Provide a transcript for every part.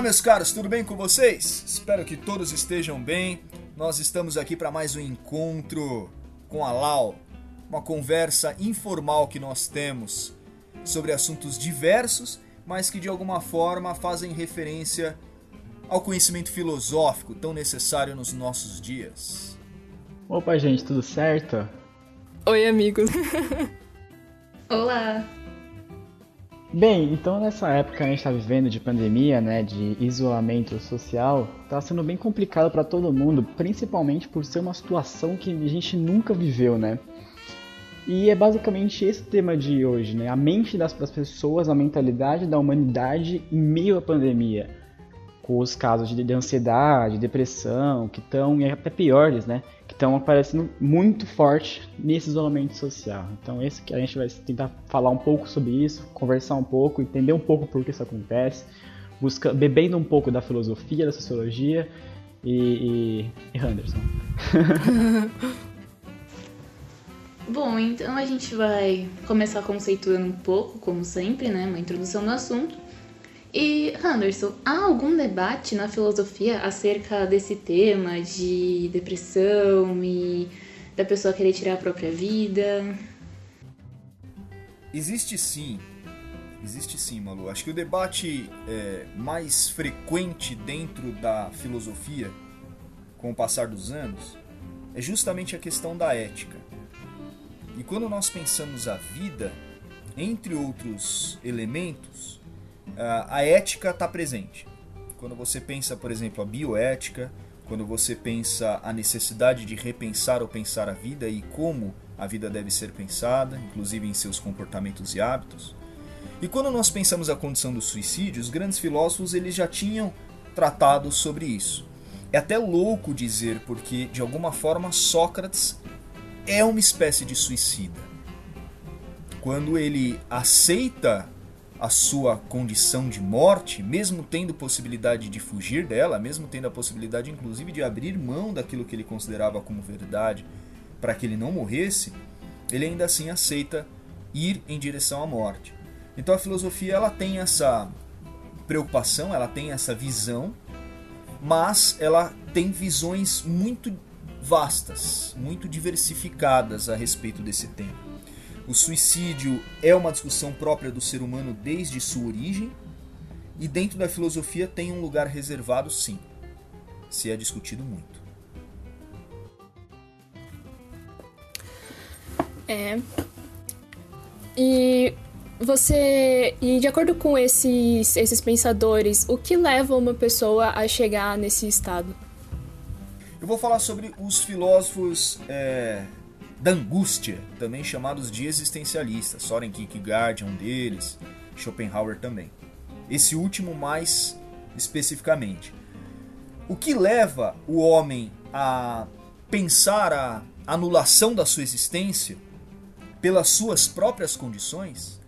Olá, meus caros, tudo bem com vocês? Espero que todos estejam bem. Nós estamos aqui para mais um encontro com a Lau, uma conversa informal que nós temos sobre assuntos diversos, mas que de alguma forma fazem referência ao conhecimento filosófico tão necessário nos nossos dias. Opa, gente, tudo certo? Oi, amigo. Olá. Bem, então nessa época que a gente está vivendo de pandemia, né, de isolamento social, está sendo bem complicado para todo mundo, principalmente por ser uma situação que a gente nunca viveu, né? E é basicamente esse tema de hoje, né? A mente das pessoas, a mentalidade da humanidade em meio à pandemia. Com os casos de ansiedade, depressão, que estão, e até piores, né? Estão aparecendo muito forte nesse isolamento social. Então esse que a gente vai tentar falar um pouco sobre isso, conversar um pouco, entender um pouco por que isso acontece, busca, bebendo um pouco da filosofia, da sociologia e, e, e Anderson. Bom, então a gente vai começar conceituando um pouco, como sempre, né, uma introdução do assunto. E, Anderson, há algum debate na filosofia acerca desse tema de depressão e da pessoa querer tirar a própria vida? Existe sim. Existe sim, Malu. Acho que o debate é, mais frequente dentro da filosofia, com o passar dos anos, é justamente a questão da ética. E quando nós pensamos a vida, entre outros elementos, a ética está presente. Quando você pensa, por exemplo, a bioética, quando você pensa a necessidade de repensar ou pensar a vida e como a vida deve ser pensada, inclusive em seus comportamentos e hábitos. E quando nós pensamos a condição do suicídio, os grandes filósofos eles já tinham tratado sobre isso. É até louco dizer porque de alguma forma Sócrates é uma espécie de suicida. Quando ele aceita a sua condição de morte, mesmo tendo possibilidade de fugir dela, mesmo tendo a possibilidade inclusive de abrir mão daquilo que ele considerava como verdade para que ele não morresse, ele ainda assim aceita ir em direção à morte. Então a filosofia ela tem essa preocupação, ela tem essa visão, mas ela tem visões muito vastas, muito diversificadas a respeito desse tema. O suicídio é uma discussão própria do ser humano desde sua origem, e dentro da filosofia tem um lugar reservado, sim. Se é discutido muito. É. E você. E de acordo com esses, esses pensadores, o que leva uma pessoa a chegar nesse estado? Eu vou falar sobre os filósofos é, da angústia, também chamados de existencialistas. Soren Kierkegaard é um deles, Schopenhauer também. Esse último mais especificamente. O que leva o homem a pensar a anulação da sua existência pelas suas próprias condições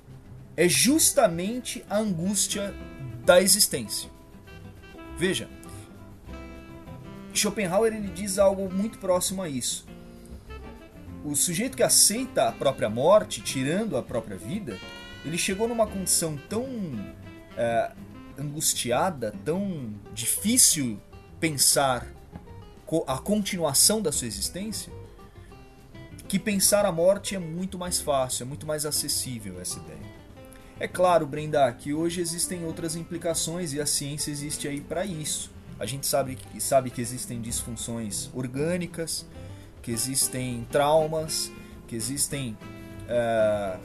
é justamente a angústia da existência. Veja, Schopenhauer ele diz algo muito próximo a isso o sujeito que aceita a própria morte, tirando a própria vida, ele chegou numa condição tão é, angustiada, tão difícil pensar a continuação da sua existência, que pensar a morte é muito mais fácil, é muito mais acessível essa ideia. É claro, Brenda, que hoje existem outras implicações e a ciência existe aí para isso. A gente sabe, sabe que existem disfunções orgânicas, que existem traumas, que existem é,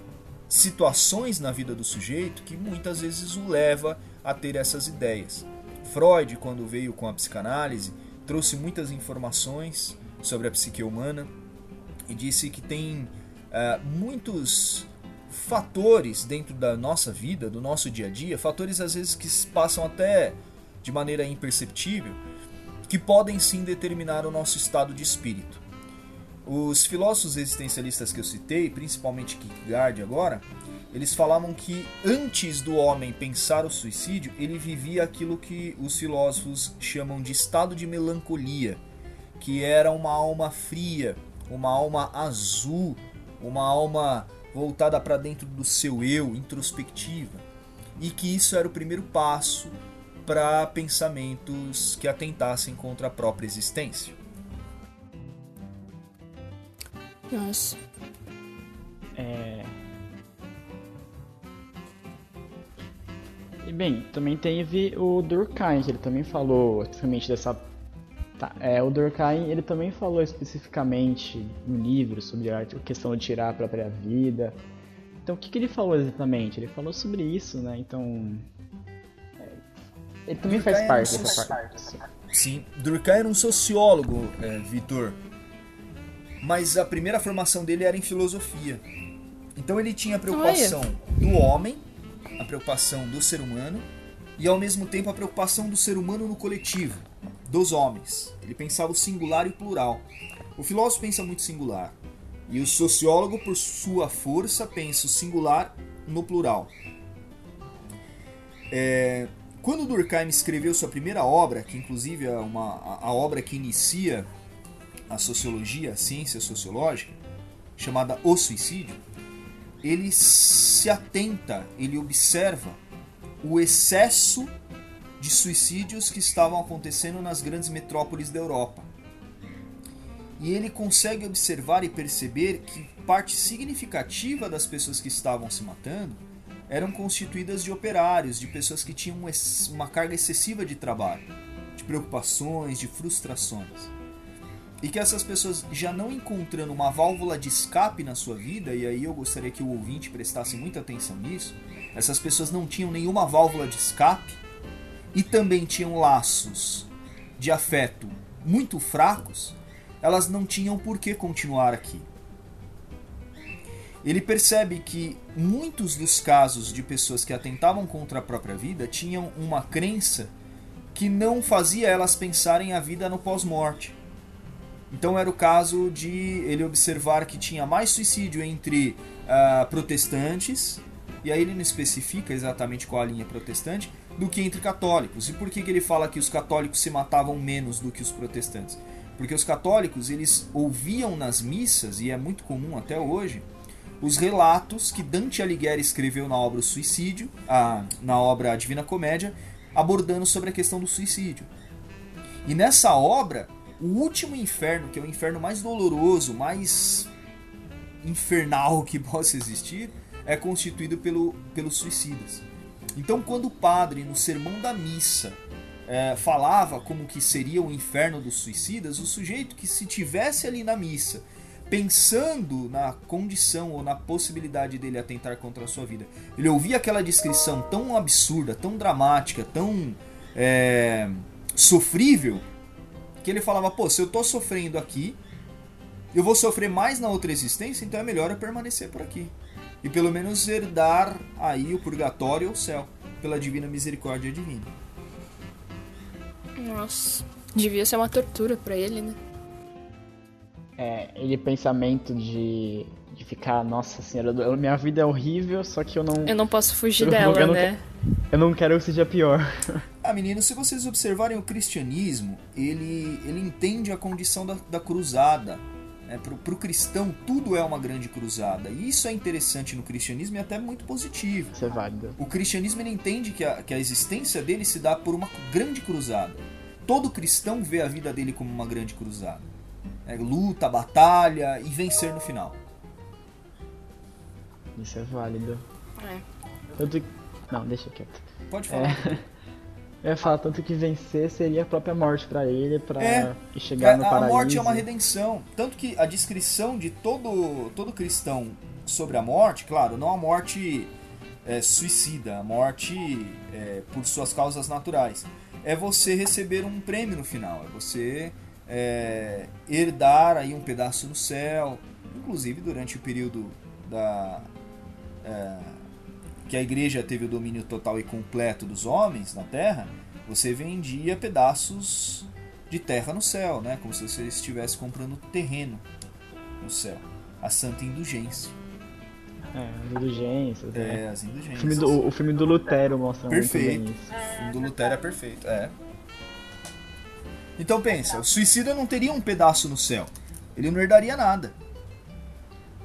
situações na vida do sujeito que muitas vezes o leva a ter essas ideias. Freud, quando veio com a psicanálise, trouxe muitas informações sobre a psique humana e disse que tem é, muitos fatores dentro da nossa vida, do nosso dia a dia, fatores às vezes que passam até de maneira imperceptível, que podem sim determinar o nosso estado de espírito. Os filósofos existencialistas que eu citei, principalmente Kierkegaard agora, eles falavam que antes do homem pensar o suicídio, ele vivia aquilo que os filósofos chamam de estado de melancolia, que era uma alma fria, uma alma azul, uma alma voltada para dentro do seu eu, introspectiva, e que isso era o primeiro passo para pensamentos que atentassem contra a própria existência. Nossa. É... E bem, também teve o Durkheim, que ele também falou especificamente dessa. Tá, é, o Durkheim ele também falou especificamente no livro sobre a questão de tirar a própria vida. Então o que, que ele falou exatamente? Ele falou sobre isso, né? Então. É, ele também faz parte um dessa parte. Sim, Durkheim era um sociólogo, é, Vitor. Mas a primeira formação dele era em filosofia. Então ele tinha a preocupação Olha. do homem a preocupação do ser humano e ao mesmo tempo a preocupação do ser humano no coletivo, dos homens. Ele pensava o singular e o plural. O filósofo pensa muito singular e o sociólogo, por sua força, pensa o singular no plural. É, quando Durkheim escreveu sua primeira obra, que inclusive é uma, a, a obra que inicia a sociologia, a ciência sociológica, chamada O Suicídio, ele se atenta, ele observa o excesso de suicídios que estavam acontecendo nas grandes metrópoles da Europa. E ele consegue observar e perceber que parte significativa das pessoas que estavam se matando eram constituídas de operários, de pessoas que tinham uma carga excessiva de trabalho, de preocupações, de frustrações e que essas pessoas já não encontrando uma válvula de escape na sua vida, e aí eu gostaria que o ouvinte prestasse muita atenção nisso, essas pessoas não tinham nenhuma válvula de escape e também tinham laços de afeto muito fracos, elas não tinham por que continuar aqui. Ele percebe que muitos dos casos de pessoas que atentavam contra a própria vida tinham uma crença que não fazia elas pensarem a vida no pós-morte então era o caso de ele observar que tinha mais suicídio entre uh, protestantes, e aí ele não especifica exatamente qual a linha protestante, do que entre católicos. E por que, que ele fala que os católicos se matavam menos do que os protestantes? Porque os católicos eles ouviam nas missas, e é muito comum até hoje, os relatos que Dante Alighieri escreveu na obra O Suicídio, a, na obra A Divina Comédia, abordando sobre a questão do suicídio. E nessa obra, o último inferno, que é o inferno mais doloroso, mais infernal que possa existir, é constituído pelo, pelos suicidas. Então, quando o padre, no sermão da missa, é, falava como que seria o inferno dos suicidas, o sujeito que se tivesse ali na missa, pensando na condição ou na possibilidade dele atentar contra a sua vida, ele ouvia aquela descrição tão absurda, tão dramática, tão é, sofrível, que ele falava, pô, se eu tô sofrendo aqui, eu vou sofrer mais na outra existência, então é melhor eu permanecer por aqui. E pelo menos herdar aí o purgatório ou o céu, pela divina misericórdia divina. Nossa, devia ser uma tortura para ele, né? É, ele pensamento de, de ficar, nossa senhora, minha vida é horrível, só que eu não. Eu não posso fugir eu, dela, eu né? eu não quero que seja pior. Ah, menino, se vocês observarem o cristianismo, ele, ele entende a condição da, da cruzada. Né? Para o cristão, tudo é uma grande cruzada. E isso é interessante no cristianismo e até muito positivo. Isso é válido. O cristianismo ele entende que a, que a existência dele se dá por uma grande cruzada. Todo cristão vê a vida dele como uma grande cruzada. É, luta, batalha e vencer no final. Isso é válido. É. Tanto... Não, deixa quieto. Pode falar. É... Eu ia falar tanto que vencer seria a própria morte para ele, para é, chegar é, no paraíso. A morte é uma redenção. Tanto que a descrição de todo, todo cristão sobre a morte, claro, não a morte é, suicida, a morte é, por suas causas naturais, é você receber um prêmio no final, é você é, herdar aí um pedaço no céu, inclusive durante o período da é, que a igreja teve o domínio total e completo dos homens na terra, você vendia pedaços de terra no céu, né? Como se você estivesse comprando terreno no céu. A santa indulgência. É, as indulgências. É, né? as indulgências. O filme, do, o filme do Lutero mostra perfeito. muito bem isso. O filme do Lutero é perfeito, é. Então pensa, o suicida não teria um pedaço no céu. Ele não herdaria nada.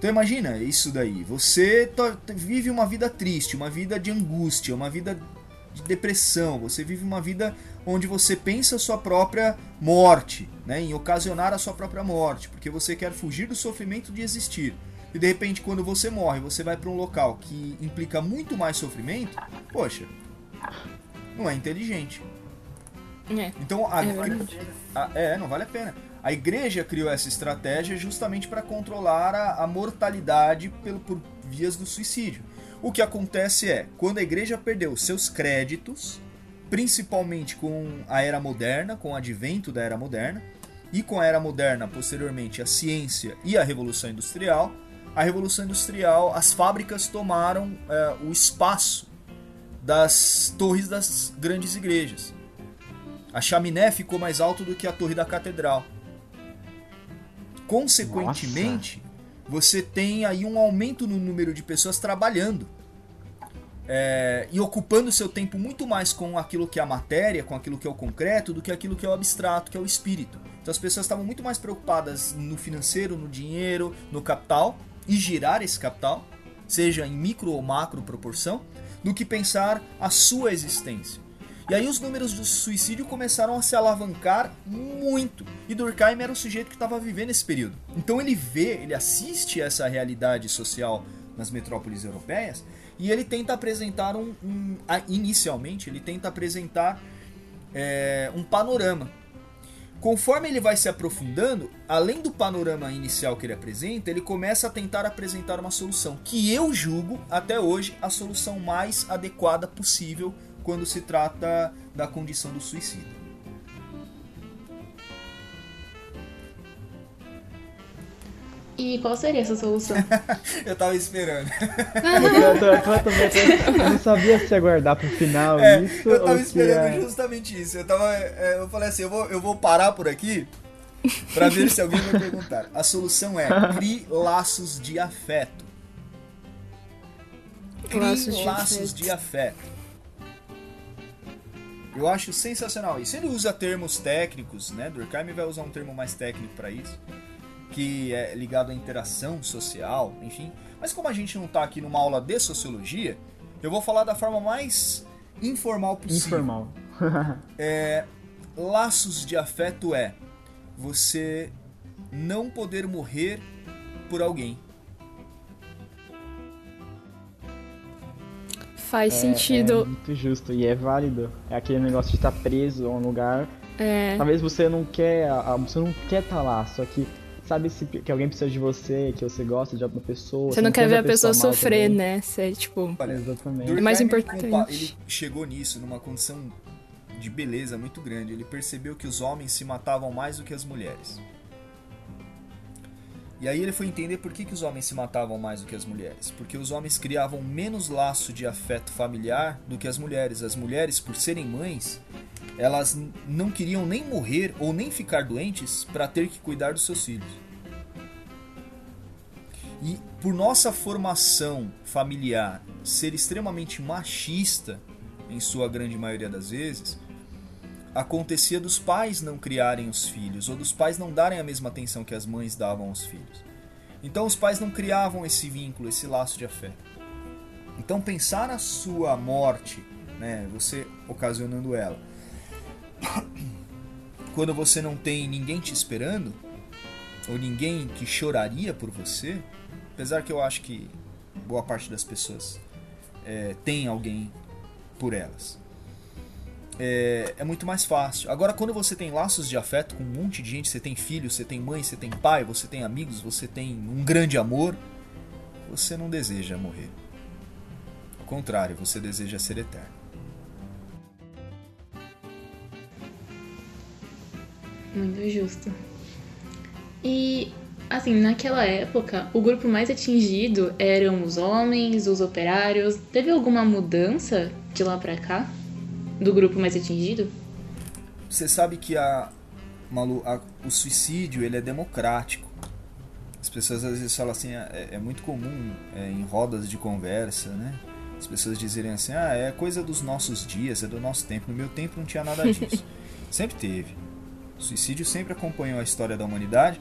Então imagina isso daí. Você vive uma vida triste, uma vida de angústia, uma vida de depressão, você vive uma vida onde você pensa a sua própria morte, né, em ocasionar a sua própria morte, porque você quer fugir do sofrimento de existir. E de repente, quando você morre, você vai para um local que implica muito mais sofrimento, poxa, não é inteligente. É. Então, a, É verdade. a- é, não vale a pena. A igreja criou essa estratégia justamente para controlar a, a mortalidade pelo, por vias do suicídio. O que acontece é, quando a igreja perdeu seus créditos, principalmente com a era moderna, com o advento da era moderna, e com a era moderna, posteriormente, a ciência e a revolução industrial, a revolução industrial, as fábricas tomaram é, o espaço das torres das grandes igrejas. A chaminé ficou mais alto do que a torre da catedral. Consequentemente, você tem aí um aumento no número de pessoas trabalhando é, e ocupando seu tempo muito mais com aquilo que é a matéria, com aquilo que é o concreto, do que aquilo que é o abstrato, que é o espírito. Então as pessoas estavam muito mais preocupadas no financeiro, no dinheiro, no capital e girar esse capital, seja em micro ou macro proporção, do que pensar a sua existência. E aí os números do suicídio começaram a se alavancar muito. E Durkheim era o sujeito que estava vivendo esse período. Então ele vê, ele assiste essa realidade social nas metrópoles europeias e ele tenta apresentar um, um- inicialmente ele tenta apresentar é, um panorama. Conforme ele vai se aprofundando, além do panorama inicial que ele apresenta, ele começa a tentar apresentar uma solução que eu julgo até hoje a solução mais adequada possível quando se trata da condição do suicídio. E qual seria essa solução? Eu tava esperando. Eu, não sabia se aguardar pro final É, isso eu tava esperando é... justamente isso. Eu, tava, é, eu falei assim, eu vou, eu vou parar por aqui pra ver se alguém vai perguntar. A solução é crie laços de afeto. Crie Laços de laços afeto. de afeto. Eu acho sensacional isso. Ele usa termos técnicos, né? Durkheim vai usar um termo mais técnico para isso, que é ligado à interação social, enfim. Mas como a gente não tá aqui numa aula de sociologia, eu vou falar da forma mais informal possível. informal. É, laços de afeto é você não poder morrer por alguém. Faz É sentido. muito justo e é válido. É aquele negócio de estar preso a um lugar. É. Talvez você não quer, você não quer estar lá, só que sabe se, que alguém precisa de você, que você gosta de alguma pessoa. Você não quer ver a pessoa mal sofrer, também. né? Você, tipo. Olha, Exatamente. Durkheim, mais importante. Ele chegou nisso numa condição de beleza muito grande. Ele percebeu que os homens se matavam mais do que as mulheres. E aí ele foi entender por que, que os homens se matavam mais do que as mulheres. Porque os homens criavam menos laço de afeto familiar do que as mulheres. As mulheres, por serem mães, elas não queriam nem morrer ou nem ficar doentes para ter que cuidar dos seus filhos. E por nossa formação familiar ser extremamente machista, em sua grande maioria das vezes, acontecia dos pais não criarem os filhos, ou dos pais não darem a mesma atenção que as mães davam aos filhos. Então os pais não criavam esse vínculo, esse laço de afeto. Então pensar na sua morte, né, você ocasionando ela, quando você não tem ninguém te esperando, ou ninguém que choraria por você, apesar que eu acho que boa parte das pessoas é, tem alguém por elas. É, é muito mais fácil. Agora, quando você tem laços de afeto com um monte de gente, você tem filho, você tem mãe, você tem pai, você tem amigos, você tem um grande amor, você não deseja morrer. Ao contrário, você deseja ser eterno. Muito justo. E, assim, naquela época, o grupo mais atingido eram os homens, os operários. Teve alguma mudança de lá pra cá? Do grupo mais atingido? Você sabe que a, Malu, a- o suicídio ele é democrático. As pessoas às vezes falam assim, é, é muito comum é, em rodas de conversa, né? As pessoas dizerem assim, ah, é coisa dos nossos dias, é do nosso tempo. No meu tempo não tinha nada disso. sempre teve. O suicídio sempre acompanhou a história da humanidade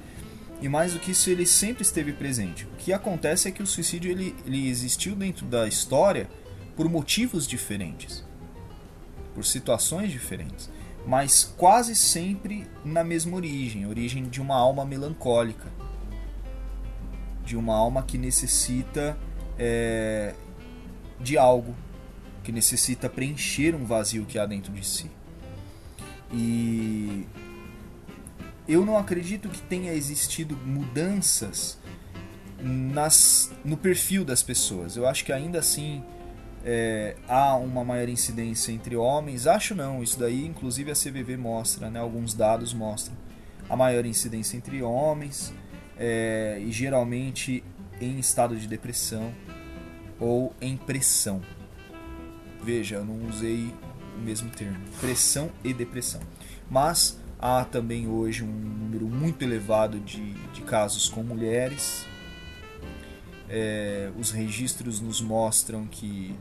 e mais do que isso ele sempre esteve presente. O que acontece é que o suicídio ele, ele existiu dentro da história por motivos diferentes. Por situações diferentes, mas quase sempre na mesma origem origem de uma alma melancólica, de uma alma que necessita é, de algo, que necessita preencher um vazio que há dentro de si. E eu não acredito que tenha existido mudanças nas, no perfil das pessoas. Eu acho que ainda assim é, há uma maior incidência entre homens. Acho não, isso daí inclusive a CVV mostra, né, alguns dados mostram a maior incidência entre homens é, e geralmente em estado de depressão ou em pressão. Veja, eu não usei o mesmo termo, pressão e depressão. Mas há também hoje um número muito elevado de, de casos com mulheres. É, os registros nos mostram que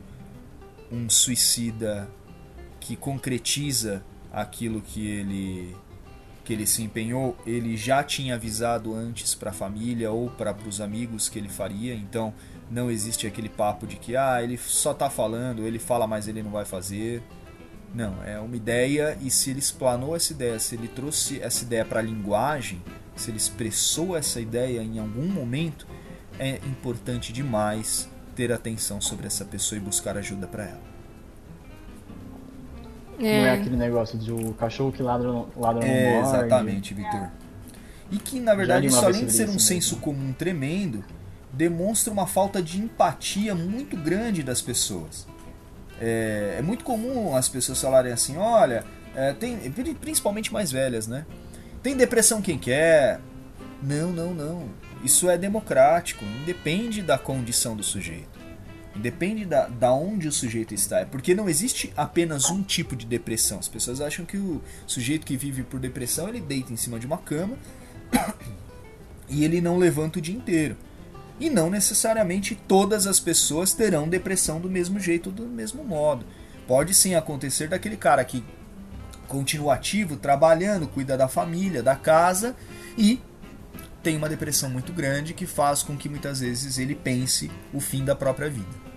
um suicida que concretiza aquilo que ele que ele se empenhou, ele já tinha avisado antes para a família ou para os amigos que ele faria, então não existe aquele papo de que ah, ele só está falando, ele fala, mas ele não vai fazer. Não, é uma ideia e se ele explanou essa ideia, se ele trouxe essa ideia para a linguagem, se ele expressou essa ideia em algum momento, é importante demais ter atenção sobre essa pessoa e buscar ajuda para ela. É. Não é aquele negócio de o cachorro que ladra, ladra é, no Exatamente, Vitor. E que, na verdade, isso além de ser um senso mesmo. comum tremendo, demonstra uma falta de empatia muito grande das pessoas. É, é muito comum as pessoas falarem assim, olha, é, tem, principalmente mais velhas, né? Tem depressão quem quer. Não, não, não. Isso é democrático, independe da condição do sujeito. Depende da, da onde o sujeito está. É porque não existe apenas um tipo de depressão. As pessoas acham que o sujeito que vive por depressão ele deita em cima de uma cama e ele não levanta o dia inteiro. E não necessariamente todas as pessoas terão depressão do mesmo jeito, do mesmo modo. Pode sim acontecer daquele cara que continua ativo, trabalhando, cuida da família, da casa e tem uma depressão muito grande que faz com que muitas vezes ele pense o fim da própria vida.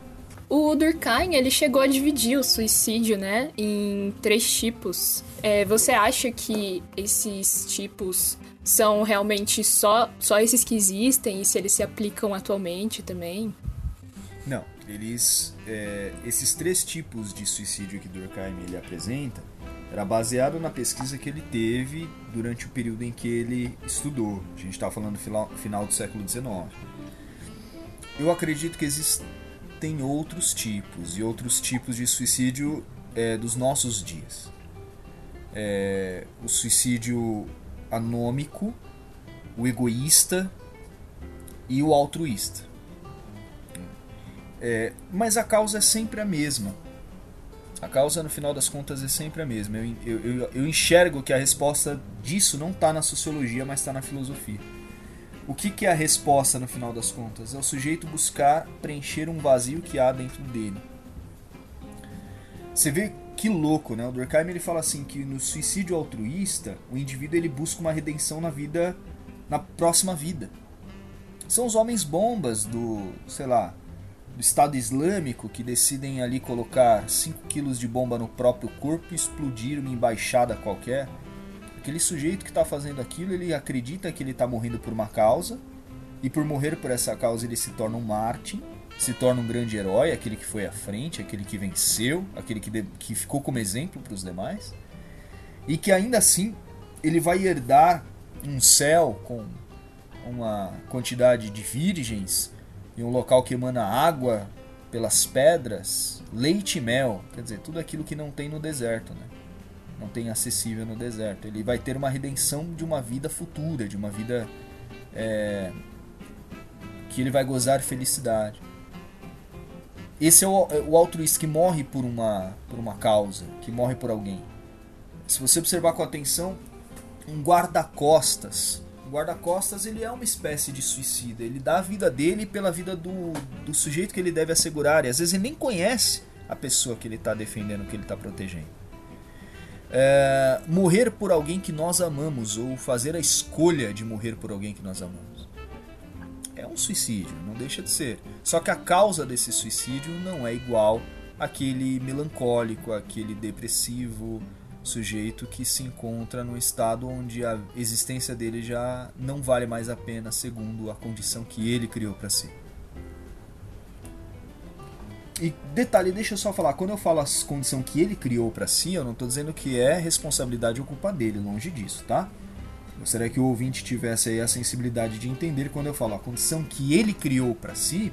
O Durkheim, ele chegou a dividir o suicídio, né, em três tipos. É, você acha que esses tipos são realmente só, só esses que existem e se eles se aplicam atualmente também? Não, eles, é, esses três tipos de suicídio que Durkheim ele apresenta era baseado na pesquisa que ele teve durante o período em que ele estudou. A gente está falando final, do século XIX. Eu acredito que existem outros tipos e outros tipos de suicídio é, dos nossos dias. É, o suicídio anômico, o egoísta e o altruísta. É, mas a causa é sempre a mesma. A causa, no final das contas, é sempre a mesma. Eu, eu, eu, enxergo que a resposta disso não está na sociologia, mas está na filosofia. O que, que é a resposta, no final das contas? É o sujeito buscar preencher um vazio que há dentro dele. Você vê que louco, né? O Durkheim ele fala assim que no suicídio altruísta, o indivíduo ele busca uma redenção na vida, na próxima vida. São os homens bombas do, sei lá, do Estado Islâmico que decidem ali colocar 5 quilos de bomba no próprio corpo e explodir uma embaixada qualquer. Aquele sujeito que está fazendo aquilo, ele acredita que ele está morrendo por uma causa, e por morrer por essa causa ele se torna um mártir, se torna um grande herói, aquele que foi à frente, aquele que venceu, aquele que, de, que ficou como exemplo para os demais, e que ainda assim ele vai herdar um céu com uma quantidade de virgens em um local que emana água pelas pedras, leite e mel, quer dizer, tudo aquilo que não tem no deserto, né? Não tem acessível no deserto. Ele vai ter uma redenção de uma vida futura, de uma vida é, que ele vai gozar felicidade. Esse é o, é o altruísta que morre por uma, por uma causa, que morre por alguém. Se você observar com atenção, um guarda-costas guarda-costas ele é uma espécie de suicida. Ele dá a vida dele pela vida do, do sujeito que ele deve assegurar. E às vezes ele nem conhece a pessoa que ele está defendendo, que ele está protegendo. É, morrer por alguém que nós amamos, ou fazer a escolha de morrer por alguém que nós amamos. É um suicídio, não deixa de ser. Só que a causa desse suicídio não é igual aquele melancólico, aquele depressivo sujeito que se encontra no estado onde a existência dele já não vale mais a pena segundo a condição que ele criou para si. E detalhe, deixa eu só falar, quando eu falo a condição que ele criou para si, eu não estou dizendo que é responsabilidade ou culpa dele, longe disso, tá? Gostaria que o ouvinte tivesse aí a sensibilidade de entender quando eu falo a condição que ele criou para si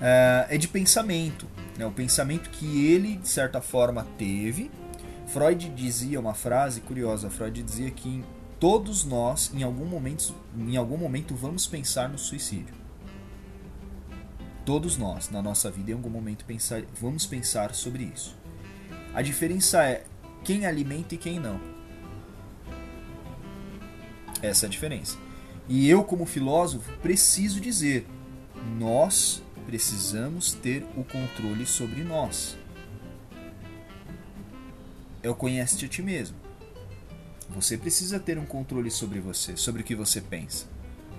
é, é de pensamento, né? o pensamento que ele de certa forma teve. Freud dizia uma frase curiosa. Freud dizia que todos nós, em algum momento, em algum momento, vamos pensar no suicídio. Todos nós, na nossa vida, em algum momento, pensar, vamos pensar sobre isso. A diferença é quem alimenta e quem não. Essa é a diferença. E eu, como filósofo, preciso dizer: nós precisamos ter o controle sobre nós. É o conhece-te a ti mesmo. Você precisa ter um controle sobre você, sobre o que você pensa.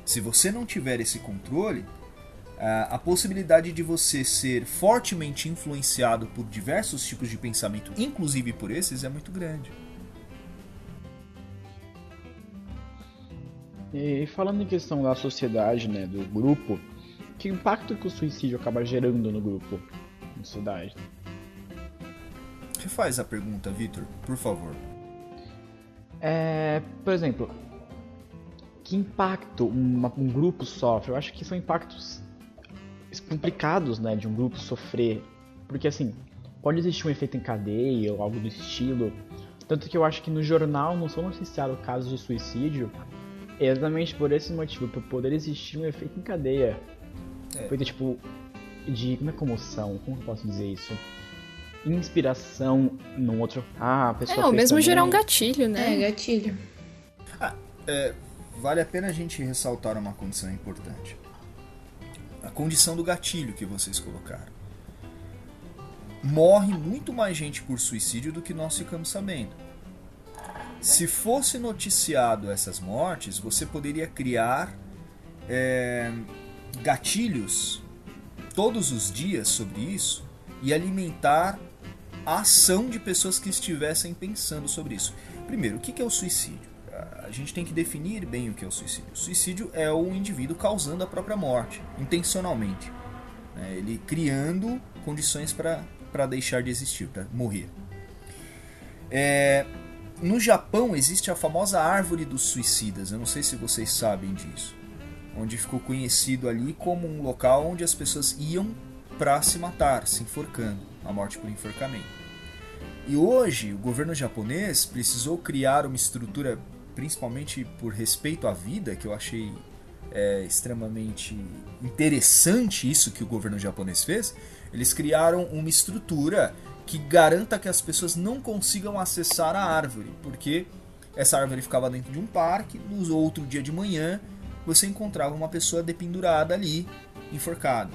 Se você não tiver esse controle, a possibilidade de você ser fortemente influenciado por diversos tipos de pensamento, inclusive por esses, é muito grande. E falando em questão da sociedade, né, do grupo, que impacto que o suicídio acaba gerando no grupo, na sociedade? Refaz a pergunta, Vitor, por favor. É, por exemplo, que impacto uma, um grupo sofre? Eu acho que são impactos complicados, né, de um grupo sofrer, porque assim, pode existir um efeito em cadeia ou algo do estilo. Tanto que eu acho que no jornal não são noticiados casos de suicídio exatamente por esse motivo, por poder existir um efeito em cadeia. É. Feito tipo de. Como é comoção? Como eu posso dizer isso? Inspiração num outro. Ah, a pessoa. É, ou mesmo também. gerar um gatilho, né? É, gatilho. Ah, é, vale a pena a gente ressaltar uma condição importante a condição do gatilho que vocês colocaram. Morre muito mais gente por suicídio do que nós ficamos sabendo. Se fosse noticiado essas mortes, você poderia criar é, gatilhos todos os dias sobre isso e alimentar a ação de pessoas que estivessem pensando sobre isso. Primeiro, o que é o suicídio? a gente tem que definir bem o que é o suicídio. O suicídio é o indivíduo causando a própria morte, intencionalmente. Né? Ele criando condições para deixar de existir, para morrer. É, no Japão existe a famosa árvore dos suicidas, eu não sei se vocês sabem disso. Onde ficou conhecido ali como um local onde as pessoas iam para se matar, se enforcando, a morte por enforcamento. E hoje o governo japonês precisou criar uma estrutura principalmente por respeito à vida, que eu achei é, extremamente interessante isso que o governo japonês fez, eles criaram uma estrutura que garanta que as pessoas não consigam acessar a árvore, porque essa árvore ficava dentro de um parque, no outro dia de manhã você encontrava uma pessoa dependurada ali, enforcada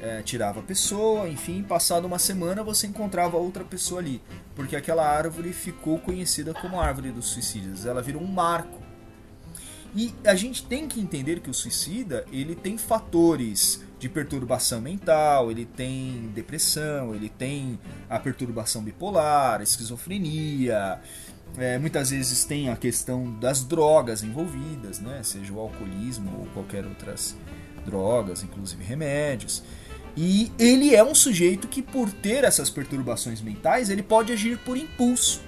é, tirava a pessoa, enfim, passada uma semana você encontrava outra pessoa ali, porque aquela árvore ficou conhecida como árvore dos suicidas, ela virou um marco. E a gente tem que entender que o suicida ele tem fatores de perturbação mental, ele tem depressão, ele tem a perturbação bipolar, esquizofrenia, é, muitas vezes tem a questão das drogas envolvidas, né? seja o alcoolismo ou qualquer outras drogas, inclusive remédios. E ele é um sujeito que, por ter essas perturbações mentais, ele pode agir por impulso.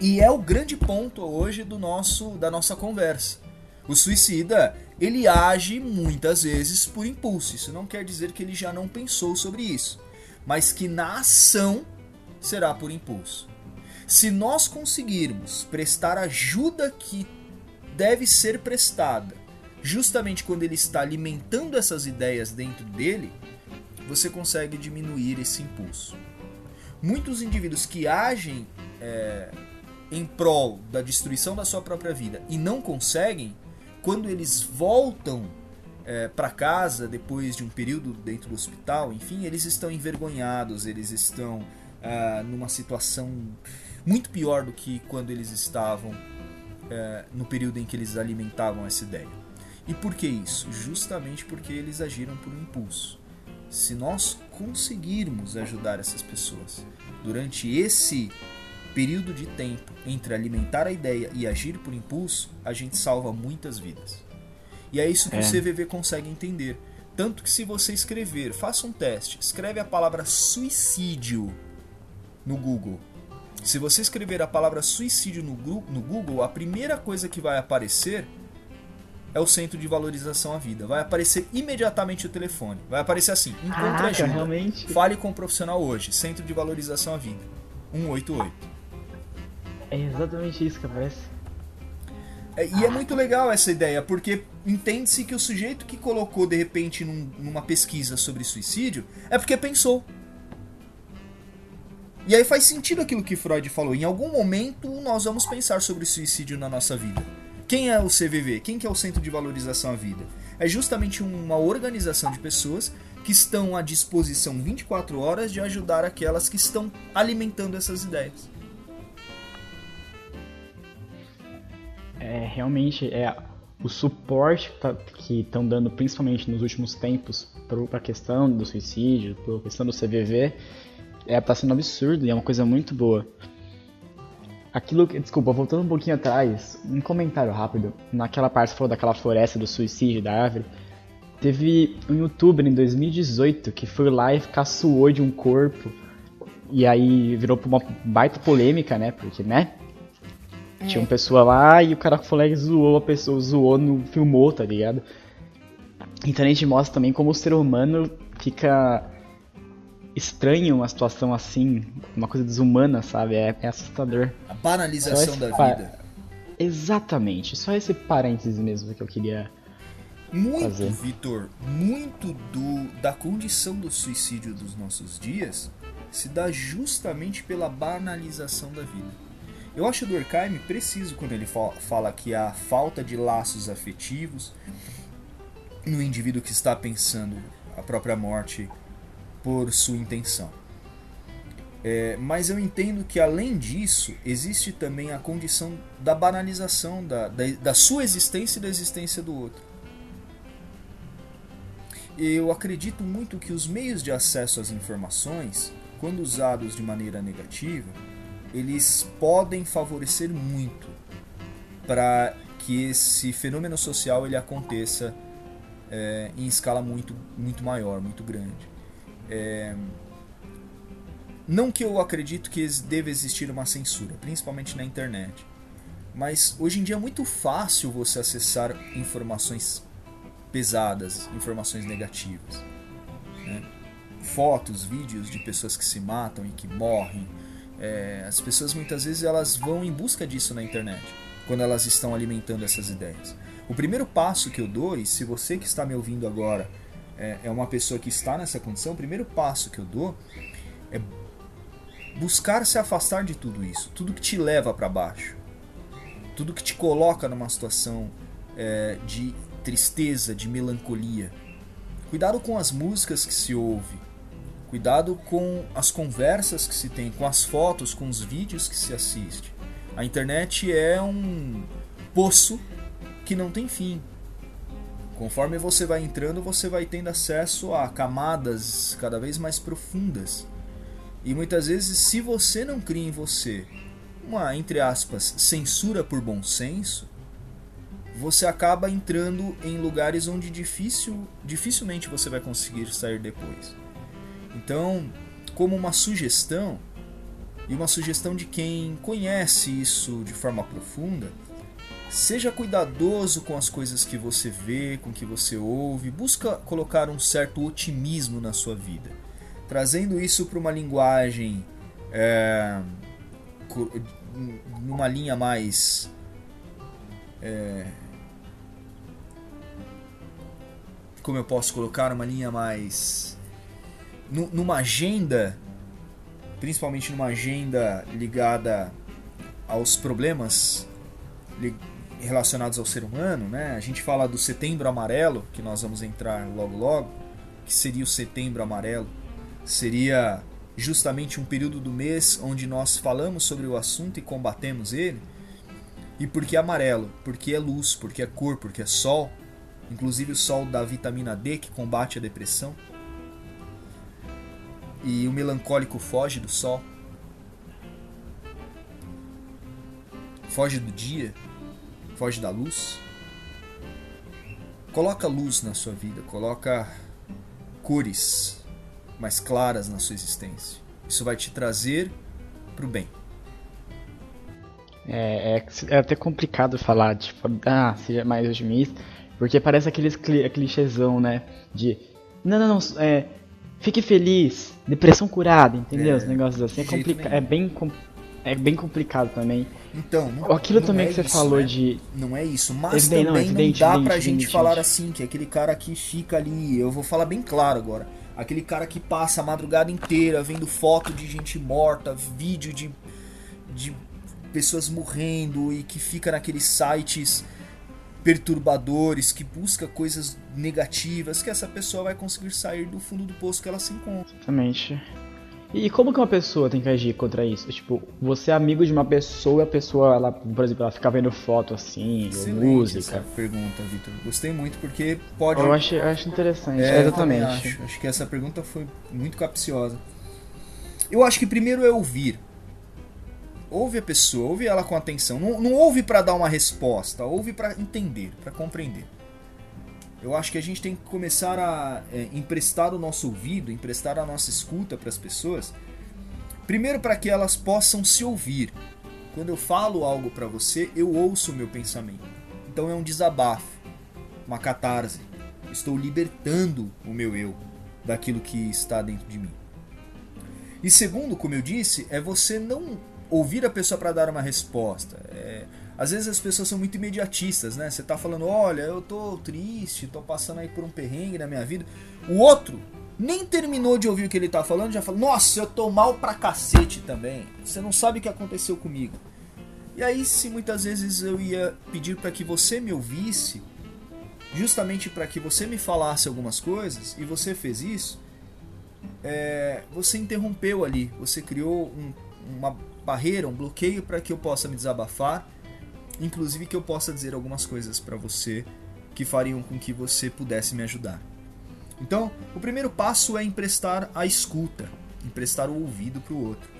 E é o grande ponto hoje do nosso da nossa conversa. O suicida, ele age muitas vezes por impulso. Isso não quer dizer que ele já não pensou sobre isso, mas que na ação será por impulso. Se nós conseguirmos prestar ajuda que deve ser prestada justamente quando ele está alimentando essas ideias dentro dele, você consegue diminuir esse impulso. Muitos indivíduos que agem é, em prol da destruição da sua própria vida e não conseguem, quando eles voltam é, para casa depois de um período dentro do hospital, enfim, eles estão envergonhados, eles estão é, numa situação muito pior do que quando eles estavam é, no período em que eles alimentavam essa ideia. E por que isso? Justamente porque eles agiram por um impulso. se nós conseguirmos ajudar essas pessoas durante esse período de tempo entre alimentar a ideia e agir por impulso, a gente salva muitas vidas. E é isso que é. o CVV consegue entender. Tanto que se você escrever, faça um teste, escreve a palavra suicídio no Google. Se você escrever a palavra suicídio no, no Google, a primeira coisa que vai aparecer é o Centro de Valorização à Vida. Vai aparecer imediatamente o telefone. Vai aparecer assim: encontre ah, ajuda. Realmente? Fale com o um profissional hoje. Centro de Valorização à Vida. 188. É exatamente isso que aparece. É, e é muito legal essa ideia, porque entende-se que o sujeito que colocou de repente num, numa pesquisa sobre suicídio é porque pensou. E aí faz sentido aquilo que Freud falou. Em algum momento nós vamos pensar sobre suicídio na nossa vida. Quem é o CVV? Quem que é o Centro de Valorização à Vida? É justamente uma organização de pessoas que estão à disposição 24 horas de ajudar aquelas que estão alimentando essas ideias. É, realmente é o suporte que estão dando, principalmente nos últimos tempos, para a questão do suicídio, para a questão do CVV, é, tá sendo absurdo e é uma coisa muito boa. Aquilo que. Desculpa, voltando um pouquinho atrás, um comentário rápido. Naquela parte que falou daquela floresta do suicídio da árvore. Teve um youtuber em 2018 que foi lá e caçoou de um corpo. E aí virou uma baita polêmica, né? Porque, né? É. Tinha uma pessoa lá e o cara foi lá e zoou a pessoa, zoou, no, filmou, tá ligado? Então a gente mostra também como o ser humano fica estranho uma situação assim, uma coisa desumana, sabe? É, é assustador. A banalização da vida. Exatamente. Só esse parênteses mesmo que eu queria muito, Vitor, muito do, da condição do suicídio dos nossos dias se dá justamente pela banalização da vida. Eu acho o Durkheim preciso quando ele fala que a falta de laços afetivos no indivíduo que está pensando a própria morte por sua intenção. É, mas eu entendo que além disso existe também a condição da banalização da, da, da sua existência e da existência do outro. Eu acredito muito que os meios de acesso às informações, quando usados de maneira negativa, eles podem favorecer muito para que esse fenômeno social ele aconteça é, em escala muito, muito maior, muito grande. É... Não que eu acredito que deva existir uma censura, principalmente na internet. Mas hoje em dia é muito fácil você acessar informações pesadas, informações negativas. Né? Fotos, vídeos de pessoas que se matam e que morrem. É... as pessoas muitas vezes elas vão em busca disso na internet, quando elas estão alimentando essas ideias. O primeiro passo que eu dou, e se você que está me ouvindo agora é, é uma pessoa que está nessa condição, o primeiro passo que eu dou é buscar se afastar de tudo isso, tudo que te leva para baixo, tudo que te coloca numa situação é, de tristeza, de melancolia. Cuidado com as músicas que se ouve, cuidado com as conversas que se tem, com as fotos, com os vídeos que se assiste. A internet é um poço que não tem fim. Conforme você vai entrando, você vai tendo acesso a camadas cada vez mais profundas. E muitas vezes, se você não cria em você uma, entre aspas, censura por bom senso, você acaba entrando em lugares onde difícil, dificilmente você vai conseguir sair depois. Então, como uma sugestão, e uma sugestão de quem conhece isso de forma profunda, Seja cuidadoso com as coisas que você vê, com que você ouve, busca colocar um certo otimismo na sua vida, trazendo isso para uma linguagem é, numa linha mais é, como eu posso colocar uma linha mais numa agenda principalmente numa agenda ligada aos problemas relacionados ao ser humano, né? A gente fala do Setembro Amarelo, que nós vamos entrar logo logo, que seria o Setembro Amarelo. Seria justamente um período do mês onde nós falamos sobre o assunto e combatemos ele. E por que amarelo? Porque é luz, porque é cor, porque é sol. Inclusive o sol da vitamina D que combate a depressão. e o melancólico foge do sol, foge do dia, foge da luz. Coloca luz na sua vida, coloca cores mais claras na sua existência. Isso vai te trazer pro bem. É, é, é até complicado falar, tipo, ah, seja mais otimista, porque parece aqueles clichêzão, né? De, não, não, não, é, fique feliz, depressão curada, entendeu? É, Os negócios assim. É, complica é, bem, é bem complicado também. Então, não, aquilo não também é que você isso, falou né? de. Não é isso, mas Evidente, também não, não, evidente, dá evidente, pra gente evidente, falar assim, que aquele cara que fica ali, eu vou falar bem claro agora. Aquele cara que passa a madrugada inteira vendo foto de gente morta, vídeo de, de pessoas morrendo e que fica naqueles sites perturbadores, que busca coisas negativas, que essa pessoa vai conseguir sair do fundo do poço que ela se encontra. Exatamente. E como que uma pessoa tem que agir contra isso? Tipo, você é amigo de uma pessoa e a pessoa, ela, por exemplo, ela fica vendo foto assim, ou Excelente música. essa pergunta, Vitor. Gostei muito porque pode. Eu acho, eu acho interessante, É, exatamente. acho. Acho que essa pergunta foi muito capciosa. Eu acho que primeiro é ouvir. Ouve a pessoa, ouve ela com atenção. Não, não ouve pra dar uma resposta, ouve pra entender, pra compreender. Eu acho que a gente tem que começar a é, emprestar o nosso ouvido, emprestar a nossa escuta para as pessoas. Primeiro para que elas possam se ouvir. Quando eu falo algo para você, eu ouço o meu pensamento. Então é um desabafo, uma catarse. Estou libertando o meu eu daquilo que está dentro de mim. E segundo, como eu disse, é você não ouvir a pessoa para dar uma resposta. É, às vezes as pessoas são muito imediatistas, né? Você tá falando, olha, eu tô triste, tô passando aí por um perrengue na minha vida. O outro nem terminou de ouvir o que ele tá falando, já fala, nossa, eu tô mal pra cacete também. Você não sabe o que aconteceu comigo. E aí, se muitas vezes eu ia pedir para que você me ouvisse, justamente para que você me falasse algumas coisas, e você fez isso, é, você interrompeu ali, você criou um, uma barreira, um bloqueio para que eu possa me desabafar, inclusive que eu possa dizer algumas coisas para você que fariam com que você pudesse me ajudar. Então, o primeiro passo é emprestar a escuta, emprestar o ouvido para o outro.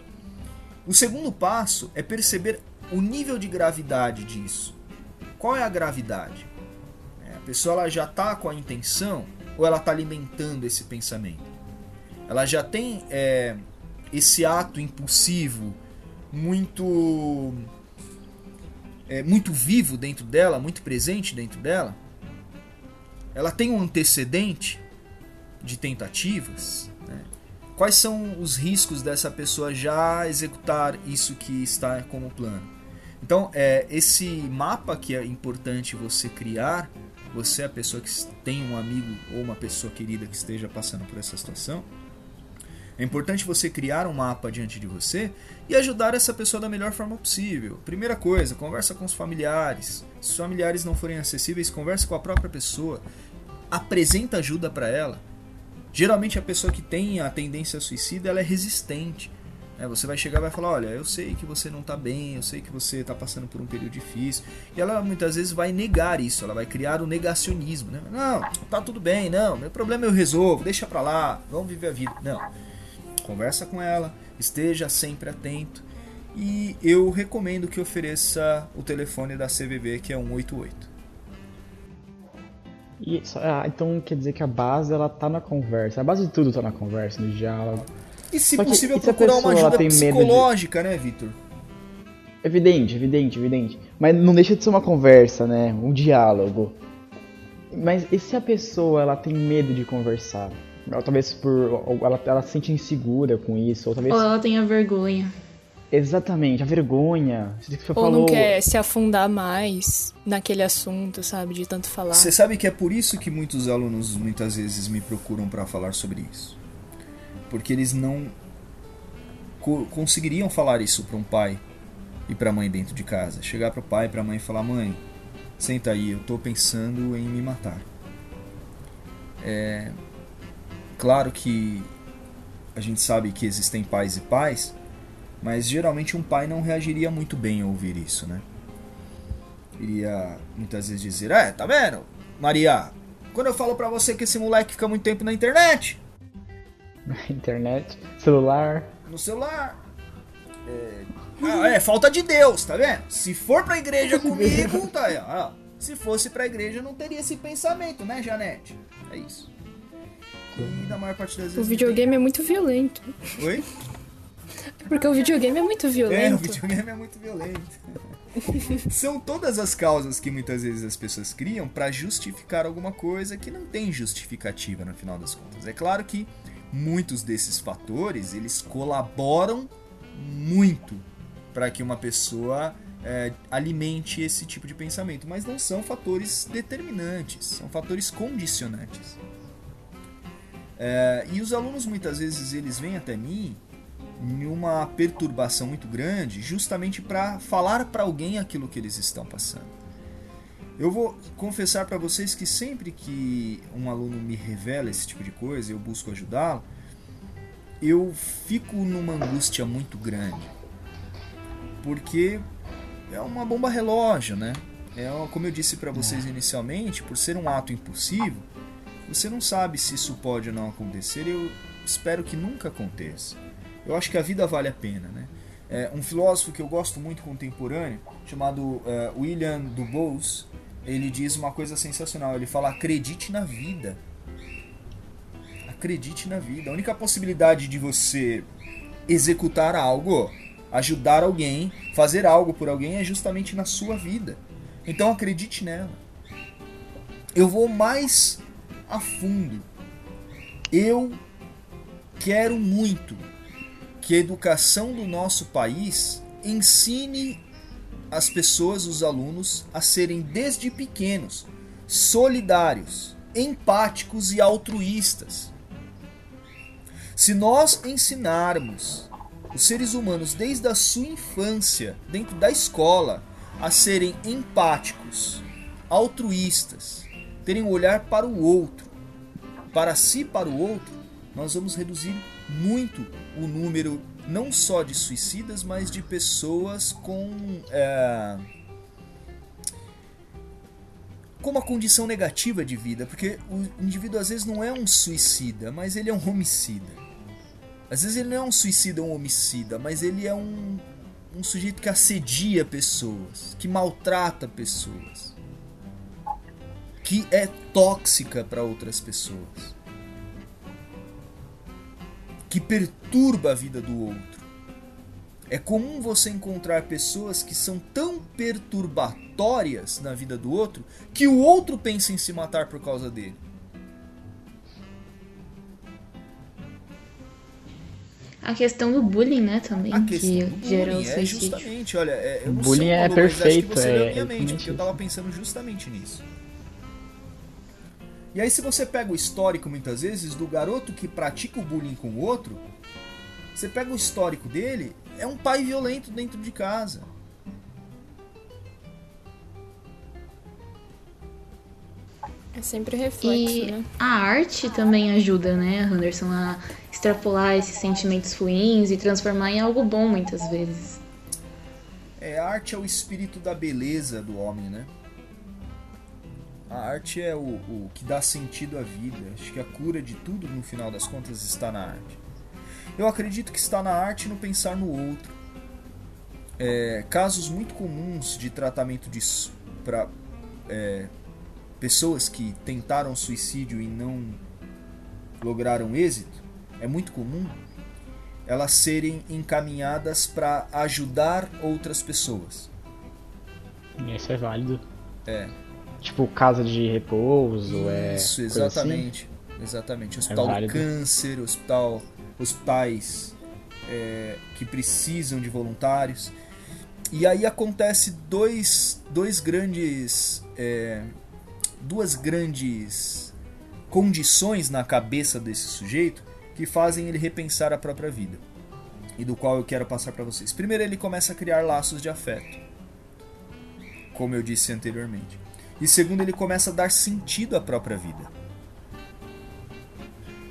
O segundo passo é perceber o nível de gravidade disso. Qual é a gravidade? É, a pessoa ela já está com a intenção ou ela está alimentando esse pensamento? Ela já tem é, esse ato impulsivo muito é, muito vivo dentro dela, muito presente dentro dela. Ela tem um antecedente de tentativas. Né? Quais são os riscos dessa pessoa já executar isso que está como plano? Então, é, esse mapa que é importante você criar, você é a pessoa que tem um amigo ou uma pessoa querida que esteja passando por essa situação, é importante você criar um mapa diante de você e ajudar essa pessoa da melhor forma possível. Primeira coisa, conversa com os familiares. Se os familiares não forem acessíveis, converse com a própria pessoa. Apresenta ajuda para ela. Geralmente a pessoa que tem a tendência suicida, ela é resistente. É, você vai chegar e vai falar, olha, eu sei que você não está bem, eu sei que você está passando por um período difícil. E ela muitas vezes vai negar isso, ela vai criar o negacionismo. Né? Não, tá tudo bem, não, meu problema eu resolvo, deixa pra lá, vamos viver a vida. Não conversa com ela, esteja sempre atento. E eu recomendo que ofereça o telefone da CVV, que é 188. E, ah, então quer dizer que a base ela tá na conversa. A base de tudo tá na conversa, no diálogo. E se Só que- possível e a procurar uma pessoa, ela ajuda medo de- psicológica, né, Vitor? Evidente, evidente, evidente. Mas não deixa de ser uma conversa, né? Um diálogo. Mas e se a pessoa ela tem medo de conversar? Ou talvez por. Ou ela, ela se sente insegura com isso, ou talvez. Ou ela tenha vergonha. Exatamente, a vergonha. Você Ou falou. não quer se afundar mais naquele assunto, sabe? De tanto falar. Você sabe que é por isso que muitos alunos muitas vezes me procuram para falar sobre isso. Porque eles não co- conseguiriam falar isso para um pai e para a mãe dentro de casa. Chegar para o pai e para a mãe e falar: "Mãe, senta aí, eu tô pensando em me matar". É claro que a gente sabe que existem pais e pais, mas geralmente um pai não reagiria muito bem ao ouvir isso, né? Iria muitas vezes dizer: "É, tá vendo? Maria, quando eu falo pra você que esse moleque fica muito tempo na internet, Internet, celular. No celular. É... Ah, é falta de Deus, tá vendo? Se for pra igreja comigo, tá aí, ó. Se fosse pra igreja, não teria esse pensamento, né, Janete? É isso. E na maior parte das vezes. O videogame tem... é muito violento. Oi? Porque o videogame é muito violento. É, o videogame é muito violento. São todas as causas que muitas vezes as pessoas criam para justificar alguma coisa que não tem justificativa no final das contas. É claro que muitos desses fatores eles colaboram muito para que uma pessoa é, alimente esse tipo de pensamento, mas não são fatores determinantes, são fatores condicionantes. É, e os alunos muitas vezes eles vêm até mim em uma perturbação muito grande, justamente para falar para alguém aquilo que eles estão passando. Eu vou confessar para vocês que sempre que um aluno me revela esse tipo de coisa, eu busco ajudá-lo, eu fico numa angústia muito grande. Porque é uma bomba relógio, né? É, como eu disse para vocês inicialmente, por ser um ato impossível, você não sabe se isso pode ou não acontecer. Eu espero que nunca aconteça. Eu acho que a vida vale a pena, né? É, um filósofo que eu gosto muito contemporâneo, chamado uh, William Dubose, ele diz uma coisa sensacional. Ele fala: acredite na vida. Acredite na vida. A única possibilidade de você executar algo, ajudar alguém, fazer algo por alguém é justamente na sua vida. Então acredite nela. Eu vou mais a fundo. Eu quero muito que a educação do nosso país ensine as pessoas, os alunos, a serem desde pequenos solidários, empáticos e altruístas. Se nós ensinarmos os seres humanos desde a sua infância, dentro da escola, a serem empáticos, altruístas, terem um olhar para o outro, para si, para o outro, nós vamos reduzir muito o número não só de suicidas, mas de pessoas com é, com uma condição negativa de vida, porque o indivíduo às vezes não é um suicida, mas ele é um homicida. Às vezes ele não é um suicida, um homicida, mas ele é um, um sujeito que assedia pessoas, que maltrata pessoas, que é tóxica para outras pessoas que perturba a vida do outro. É comum você encontrar pessoas que são tão perturbatórias na vida do outro que o outro pensa em se matar por causa dele. A questão do bullying, né, também. A questão que do bullying é justamente, olha, é, eu não bullying sei, é perfeito, mas acho que você é, leu minha mente, é porque eu tava pensando justamente nisso. E aí se você pega o histórico muitas vezes do garoto que pratica o bullying com o outro, você pega o histórico dele, é um pai violento dentro de casa. É sempre reflexo, e né? a arte também ajuda, né, Anderson, a extrapolar esses sentimentos ruins e transformar em algo bom muitas vezes. É, a arte é o espírito da beleza do homem, né? A arte é o, o que dá sentido à vida. Acho que a cura de tudo, no final das contas, está na arte. Eu acredito que está na arte no pensar no outro. É, casos muito comuns de tratamento de para é, pessoas que tentaram suicídio e não lograram êxito é muito comum elas serem encaminhadas para ajudar outras pessoas. Isso é válido. É, Tipo, casa de repouso, é. Isso, exatamente. Assim. Exatamente. Hospital do válido. câncer, hospital, hospitais é, que precisam de voluntários. E aí acontece dois, dois grandes. é, duas grandes condições na cabeça desse sujeito que fazem ele repensar a própria vida. E do qual eu quero passar para vocês. Primeiro, ele começa a criar laços de afeto. Como eu disse anteriormente. E segundo, ele começa a dar sentido à própria vida.